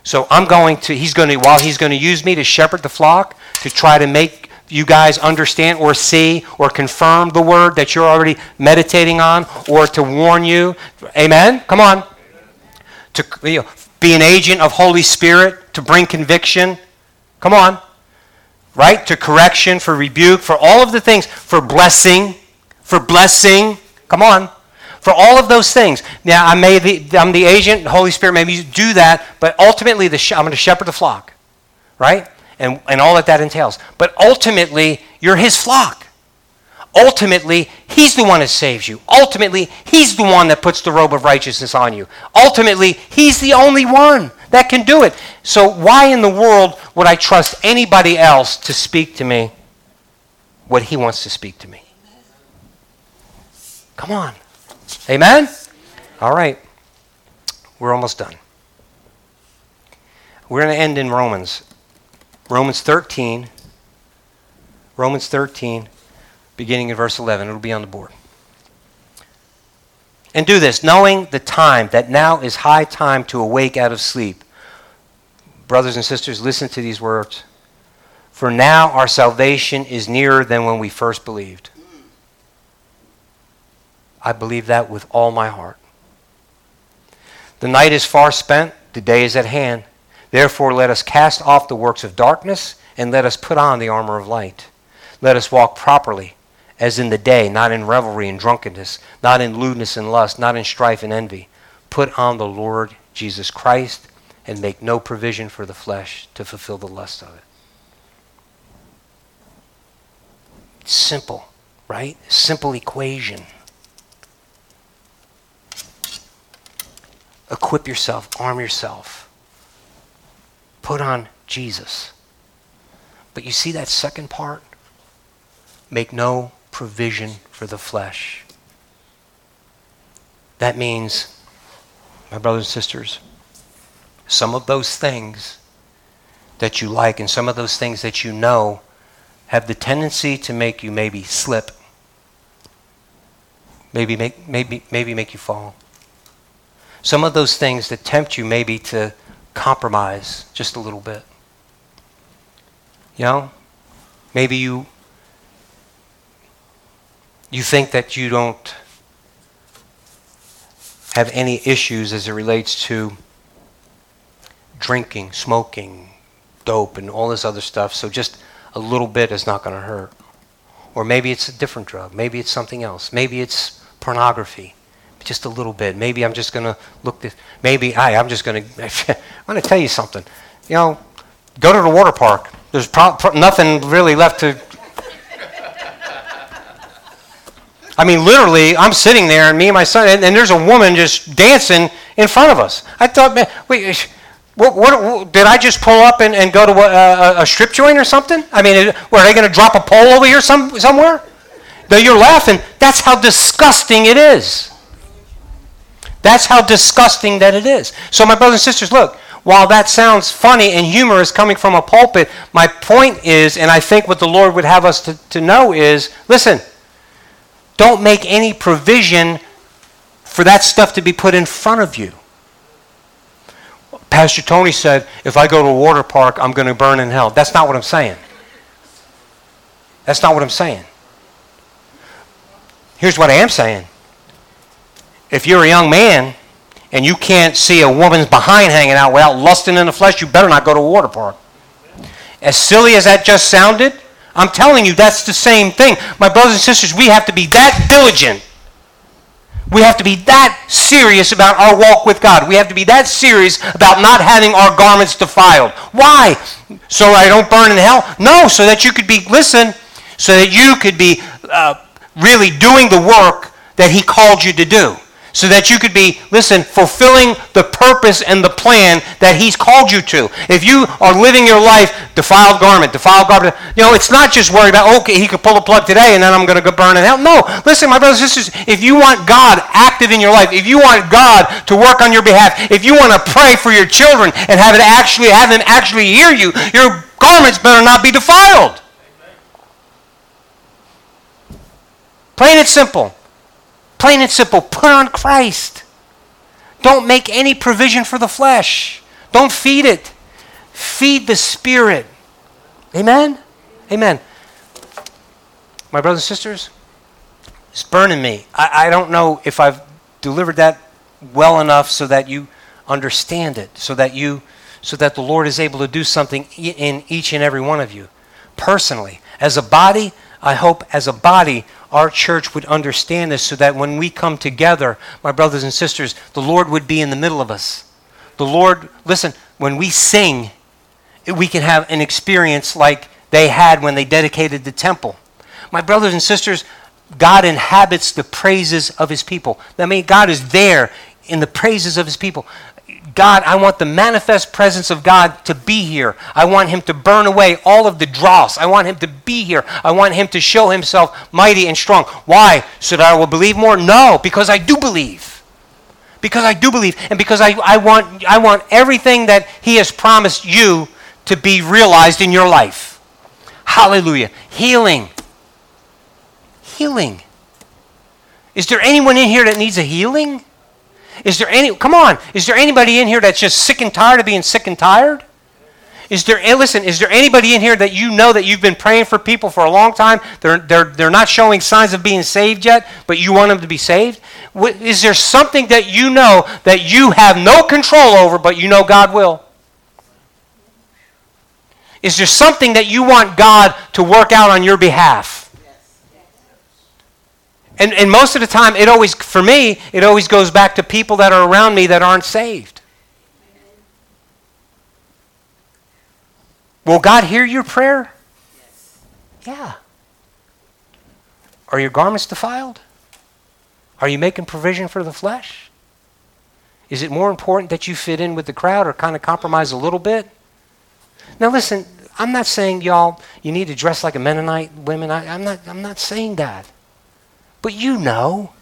So I'm going to, he's going to, while he's going to use me to shepherd the flock, to try to make you guys understand or see or confirm the word that you're already meditating on, or to warn you. Amen? Come on. To you know, be an agent of Holy Spirit, to bring conviction. Come on right? To correction, for rebuke, for all of the things, for blessing, for blessing. Come on. For all of those things. Now, I may be, I'm the agent, the Holy Spirit made me do that, but ultimately, the, I'm going to shepherd the flock, right? And, and all that that entails. But ultimately, you're his flock. Ultimately, he's the one that saves you. Ultimately, he's the one that puts the robe of righteousness on you. Ultimately, he's the only one that can do it. So, why in the world would I trust anybody else to speak to me what he wants to speak to me? Come on. Amen? All right. We're almost done. We're going to end in Romans. Romans 13. Romans 13, beginning in verse 11. It'll be on the board. And do this, knowing the time, that now is high time to awake out of sleep. Brothers and sisters, listen to these words. For now our salvation is nearer than when we first believed. I believe that with all my heart. The night is far spent, the day is at hand. Therefore, let us cast off the works of darkness and let us put on the armor of light. Let us walk properly as in the day, not in revelry and drunkenness, not in lewdness and lust, not in strife and envy. Put on the Lord Jesus Christ and make no provision for the flesh to fulfill the lust of it. Simple, right? Simple equation. Equip yourself, arm yourself. Put on Jesus. But you see that second part? Make no provision for the flesh. That means, my brothers and sisters, some of those things that you like and some of those things that you know have the tendency to make you maybe slip, maybe make, maybe, maybe make you fall. Some of those things that tempt you maybe to compromise just a little bit. You know? Maybe you you think that you don't have any issues as it relates to drinking, smoking, dope, and all this other stuff, so just a little bit is not going to hurt. Or maybe it's a different drug. Maybe it's something else. Maybe it's pornography. Just a little bit. Maybe I'm just going to look this. Maybe, hi, I'm just going to. I'm going to tell you something. You know, go to the water park. There's pro- pro- nothing really left to I mean, literally, I'm sitting there, and me and my son, and, and there's a woman just dancing in front of us. I thought, man, wait, what, what, did I just pull up and, and go to a, uh, a, a strip joint or something? I mean, were they going to drop a pole over here some, somewhere? Though you're laughing, that's how disgusting it is. That's how disgusting that it is. So, my brothers and sisters, look, while that sounds funny and humorous coming from a pulpit, my point is, and I think what the Lord would have us to, to know is listen, don't make any provision for that stuff to be put in front of you. Pastor Tony said, if I go to a water park, I'm going to burn in hell. That's not what I'm saying. That's not what I'm saying. Here's what I am saying. If you're a young man and you can't see a woman's behind hanging out without lusting in the flesh, you better not go to a water park. As silly as that just sounded, I'm telling you, that's the same thing. My brothers and sisters, we have to be that diligent. We have to be that serious about our walk with God. We have to be that serious about not having our garments defiled. Why? So I don't burn in hell? No, so that you could be, listen, so that you could be uh, really doing the work that He called you to do so that you could be, listen, fulfilling the purpose and the plan that He's called you to. If you are living your life defiled garment, defiled garment, you know, it's not just worry about, okay, He could pull a plug today and then I'm going to go burn in hell. No, listen, my brothers and sisters, if you want God active in your life, if you want God to work on your behalf, if you want to pray for your children and have it actually have them actually hear you, your garments better not be defiled. Plain and simple. Plain and simple, put on Christ. Don't make any provision for the flesh. Don't feed it. Feed the Spirit. Amen? Amen. My brothers and sisters, it's burning me. I, I don't know if I've delivered that well enough so that you understand it, so that you so that the Lord is able to do something in each and every one of you personally. As a body, I hope as a body, our church would understand this so that when we come together, my brothers and sisters, the Lord would be in the middle of us. The Lord, listen, when we sing, we can have an experience like they had when they dedicated the temple. My brothers and sisters, God inhabits the praises of his people. I mean, God is there in the praises of his people. God, I want the manifest presence of God to be here. I want him to burn away all of the dross. I want him to be here. I want him to show himself mighty and strong. Why? So that I will believe more? No, because I do believe. Because I do believe. And because I, I, want, I want everything that he has promised you to be realized in your life. Hallelujah. Healing. Healing. Is there anyone in here that needs a healing? Is there any, come on, is there anybody in here that's just sick and tired of being sick and tired? Is there, eh, listen, is there anybody in here that you know that you've been praying for people for a long time? They're, they're, they're not showing signs of being saved yet, but you want them to be saved? Is there something that you know that you have no control over, but you know God will? Is there something that you want God to work out on your behalf? And, and most of the time, it always, for me, it always goes back to people that are around me that aren't saved. Will God hear your prayer? Yes. Yeah. Are your garments defiled? Are you making provision for the flesh? Is it more important that you fit in with the crowd or kind of compromise a little bit? Now, listen, I'm not saying, y'all, you need to dress like a Mennonite women. I, am not, I'm not saying that. But you know.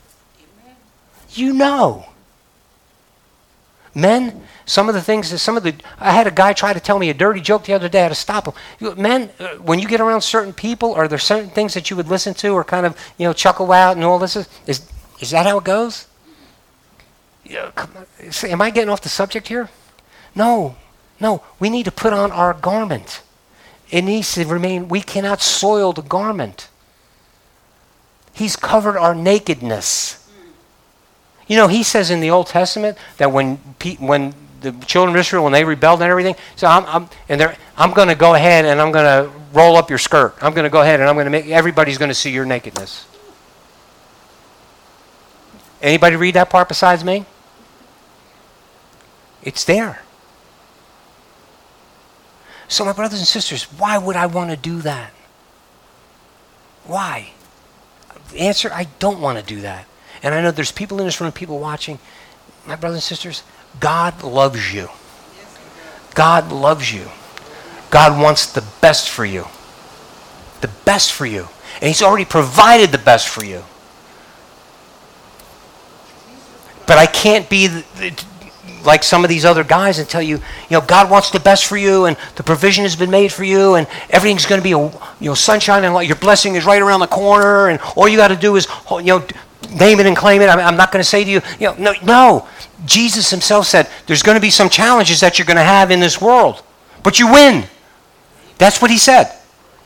You know. Men, some of the things that some of the I had a guy try to tell me a dirty joke the other day. I had to stop him. Men, uh, when you get around certain people, are there certain things that you would listen to or kind of you know chuckle out and all this? Is is, is that how it goes? Yeah, am I getting off the subject here? No, no. We need to put on our garment. It needs to remain, we cannot soil the garment. He's covered our nakedness. You know, he says in the Old Testament that when, when the children of Israel, when they rebelled and everything, so I'm, I'm and I'm going to go ahead and I'm going to roll up your skirt. I'm going to go ahead and I'm going to make, everybody's going to see your nakedness. Anybody read that part besides me? It's there. So, my brothers and sisters, why would I want to do that? Why? The answer I don't want to do that. And I know there's people in this room, people watching. My brothers and sisters, God loves you. God loves you. God wants the best for you. The best for you. And He's already provided the best for you. But I can't be like some of these other guys and tell you, you know, God wants the best for you and the provision has been made for you and everything's going to be, a, you know, sunshine and light. your blessing is right around the corner and all you got to do is, you know, name it and claim it. I'm not going to say to you, you know, no, no. Jesus himself said there's going to be some challenges that you're going to have in this world, but you win. That's what he said.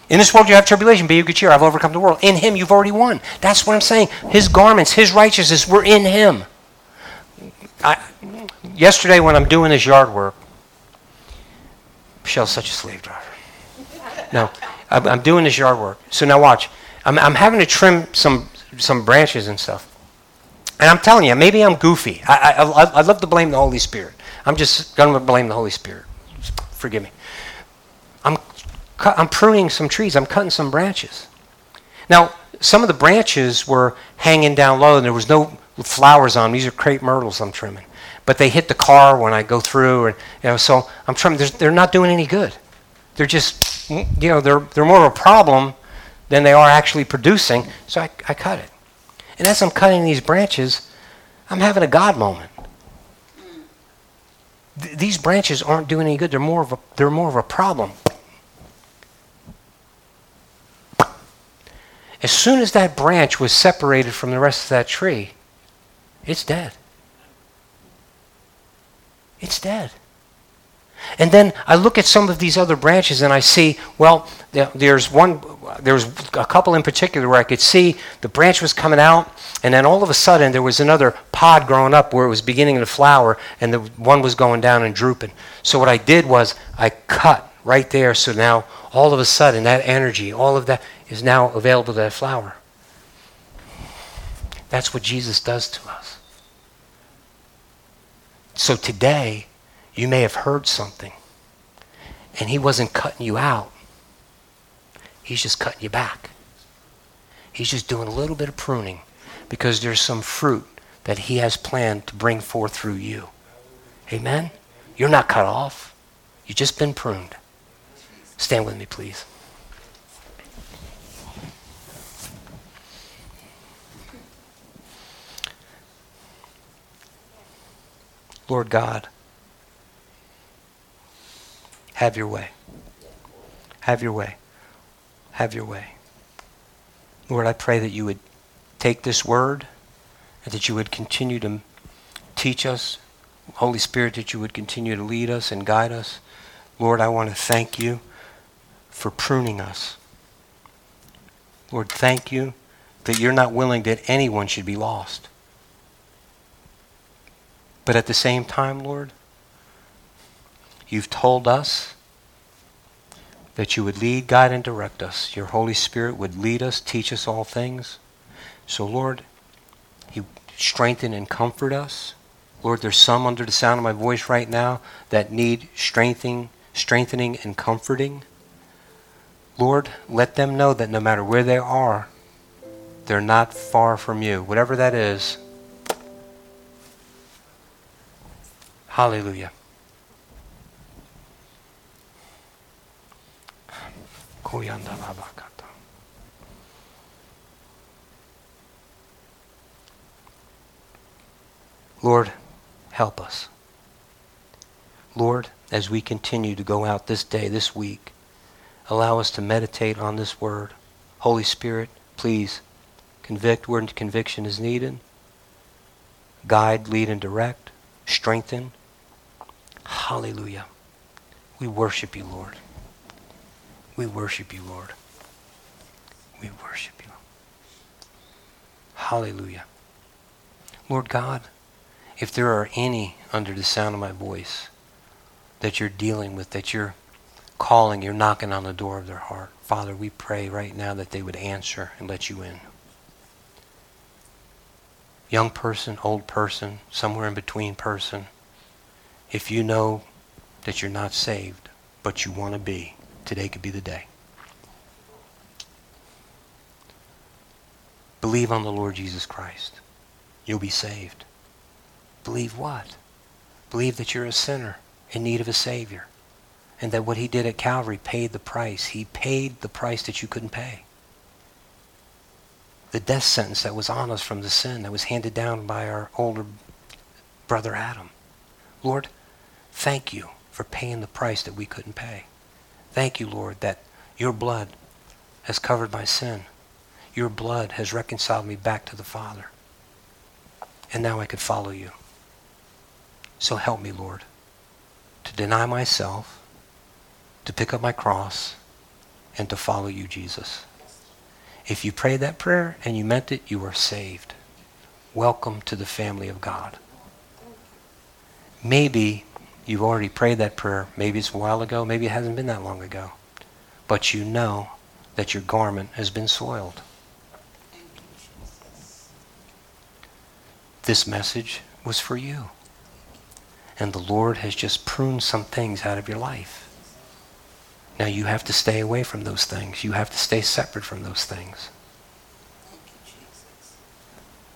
In this world you have tribulation, be of good cheer. I've overcome the world. In him you've already won. That's what I'm saying. His garments, his righteousness, were in him. I, yesterday when I'm doing this yard work, Michelle's such a slave driver. No, I'm, I'm doing this yard work. So now watch. I'm, I'm having to trim some some branches and stuff. And I'm telling you, maybe I'm goofy. I, I, I, I'd love to blame the Holy Spirit. I'm just going to blame the Holy Spirit. Forgive me. I'm, I'm pruning some trees. I'm cutting some branches. Now, some of the branches were hanging down low, and there was no flowers on them. These are crepe myrtles I'm trimming. But they hit the car when I go through, and you know, so I'm trimming. They're not doing any good. They're just, you know, they're, they're more of a problem than they are actually producing. So I, I cut it. And as I'm cutting these branches, I'm having a God moment. Th- these branches aren't doing any good. They're more of a, they're more of a problem. As soon as that branch was separated from the rest of that tree, it's dead. It's dead. And then I look at some of these other branches and I see, well, there's one, there's a couple in particular where I could see the branch was coming out, and then all of a sudden there was another pod growing up where it was beginning to flower, and the one was going down and drooping. So what I did was I cut right there, so now all of a sudden that energy, all of that is now available too that flower. That's what Jesus does to. So today, you may have heard something, and He wasn't cutting you out, He's just cutting you back. He's just doing a little bit of pruning because there's some fruit that He has planned to bring forth through you. Amen? You're not cut off, you've just been pruned. Stand with me, please. Lord God, have your way. Have your way. Have your way. Lord, I pray that you would take this word and that you would continue to teach us. Holy Spirit, that you would continue to lead us and guide us. Lord, I want to thank you for pruning us. Lord, thank you that you're not willing that anyone should be lost. But at the same time, Lord, you've told us that you would lead, guide, and direct us. Your Holy Spirit would lead us, teach us all things. So, Lord, you strengthen and comfort us. Lord, there's some under the sound of my voice right now that need strengthening, strengthening and comforting. Lord, let them know that no matter where they are, they're not far from you. Whatever that is, Hallelujah. Lord, help us. Lord, as we continue to go out this day, this week, allow us to meditate on this word. Holy Spirit, please convict where conviction is needed guide, lead, and direct, strengthen. Hallelujah. We worship you, Lord. We worship you, Lord. We worship you. Hallelujah. Lord God, if there are any under the sound of my voice that you're dealing with, that you're calling, you're knocking on the door of their heart, Father, we pray right now that they would answer and let you in. Young person, old person, somewhere in between person, if you know that you're not saved, but you want to be, today could be the day. Believe on the Lord Jesus Christ. You'll be saved. Believe what? Believe that you're a sinner in need of a Savior. And that what he did at Calvary paid the price. He paid the price that you couldn't pay. The death sentence that was on us from the sin that was handed down by our older brother Adam. Lord, thank you for paying the price that we couldn't pay. Thank you, Lord, that your blood has covered my sin. Your blood has reconciled me back to the Father. And now I could follow you. So help me, Lord, to deny myself, to pick up my cross, and to follow you, Jesus. If you prayed that prayer and you meant it, you are saved. Welcome to the family of God. Maybe you've already prayed that prayer. Maybe it's a while ago. Maybe it hasn't been that long ago. But you know that your garment has been soiled. This message was for you. And the Lord has just pruned some things out of your life. Now you have to stay away from those things. You have to stay separate from those things.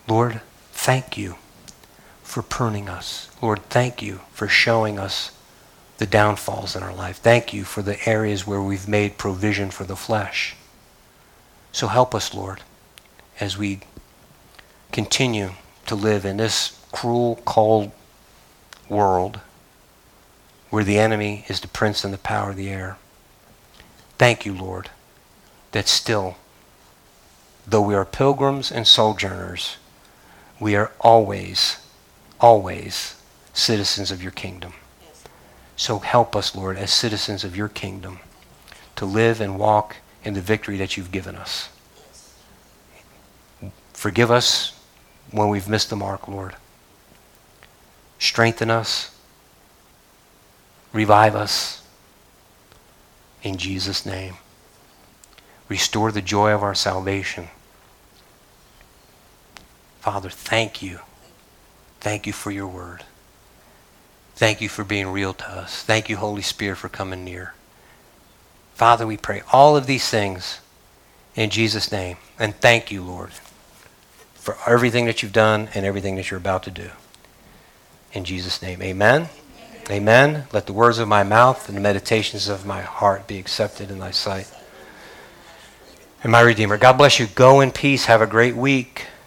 Lord, thank you for pruning us. Lord, thank you for showing us the downfalls in our life. Thank you for the areas where we've made provision for the flesh. So help us, Lord, as we continue to live in this cruel, cold world where the enemy is the prince and the power of the air. Thank you, Lord, that still, though we are pilgrims and sojourners, we are always, always citizens of your kingdom. So help us, Lord, as citizens of your kingdom, to live and walk in the victory that you've given us. Forgive us when we've missed the mark, Lord. Strengthen us. Revive us in Jesus' name. Restore the joy of our salvation. Father, thank you. Thank you for your word. Thank you for being real to us. Thank you, Holy Spirit, for coming near. Father, we pray all of these things in Jesus' name. And thank you, Lord, for everything that you've done and everything that you're about to do. In Jesus' name, amen. Amen. Let the words of my mouth and the meditations of my heart be accepted in thy sight. And my Redeemer, God bless you. Go in peace. Have a great week.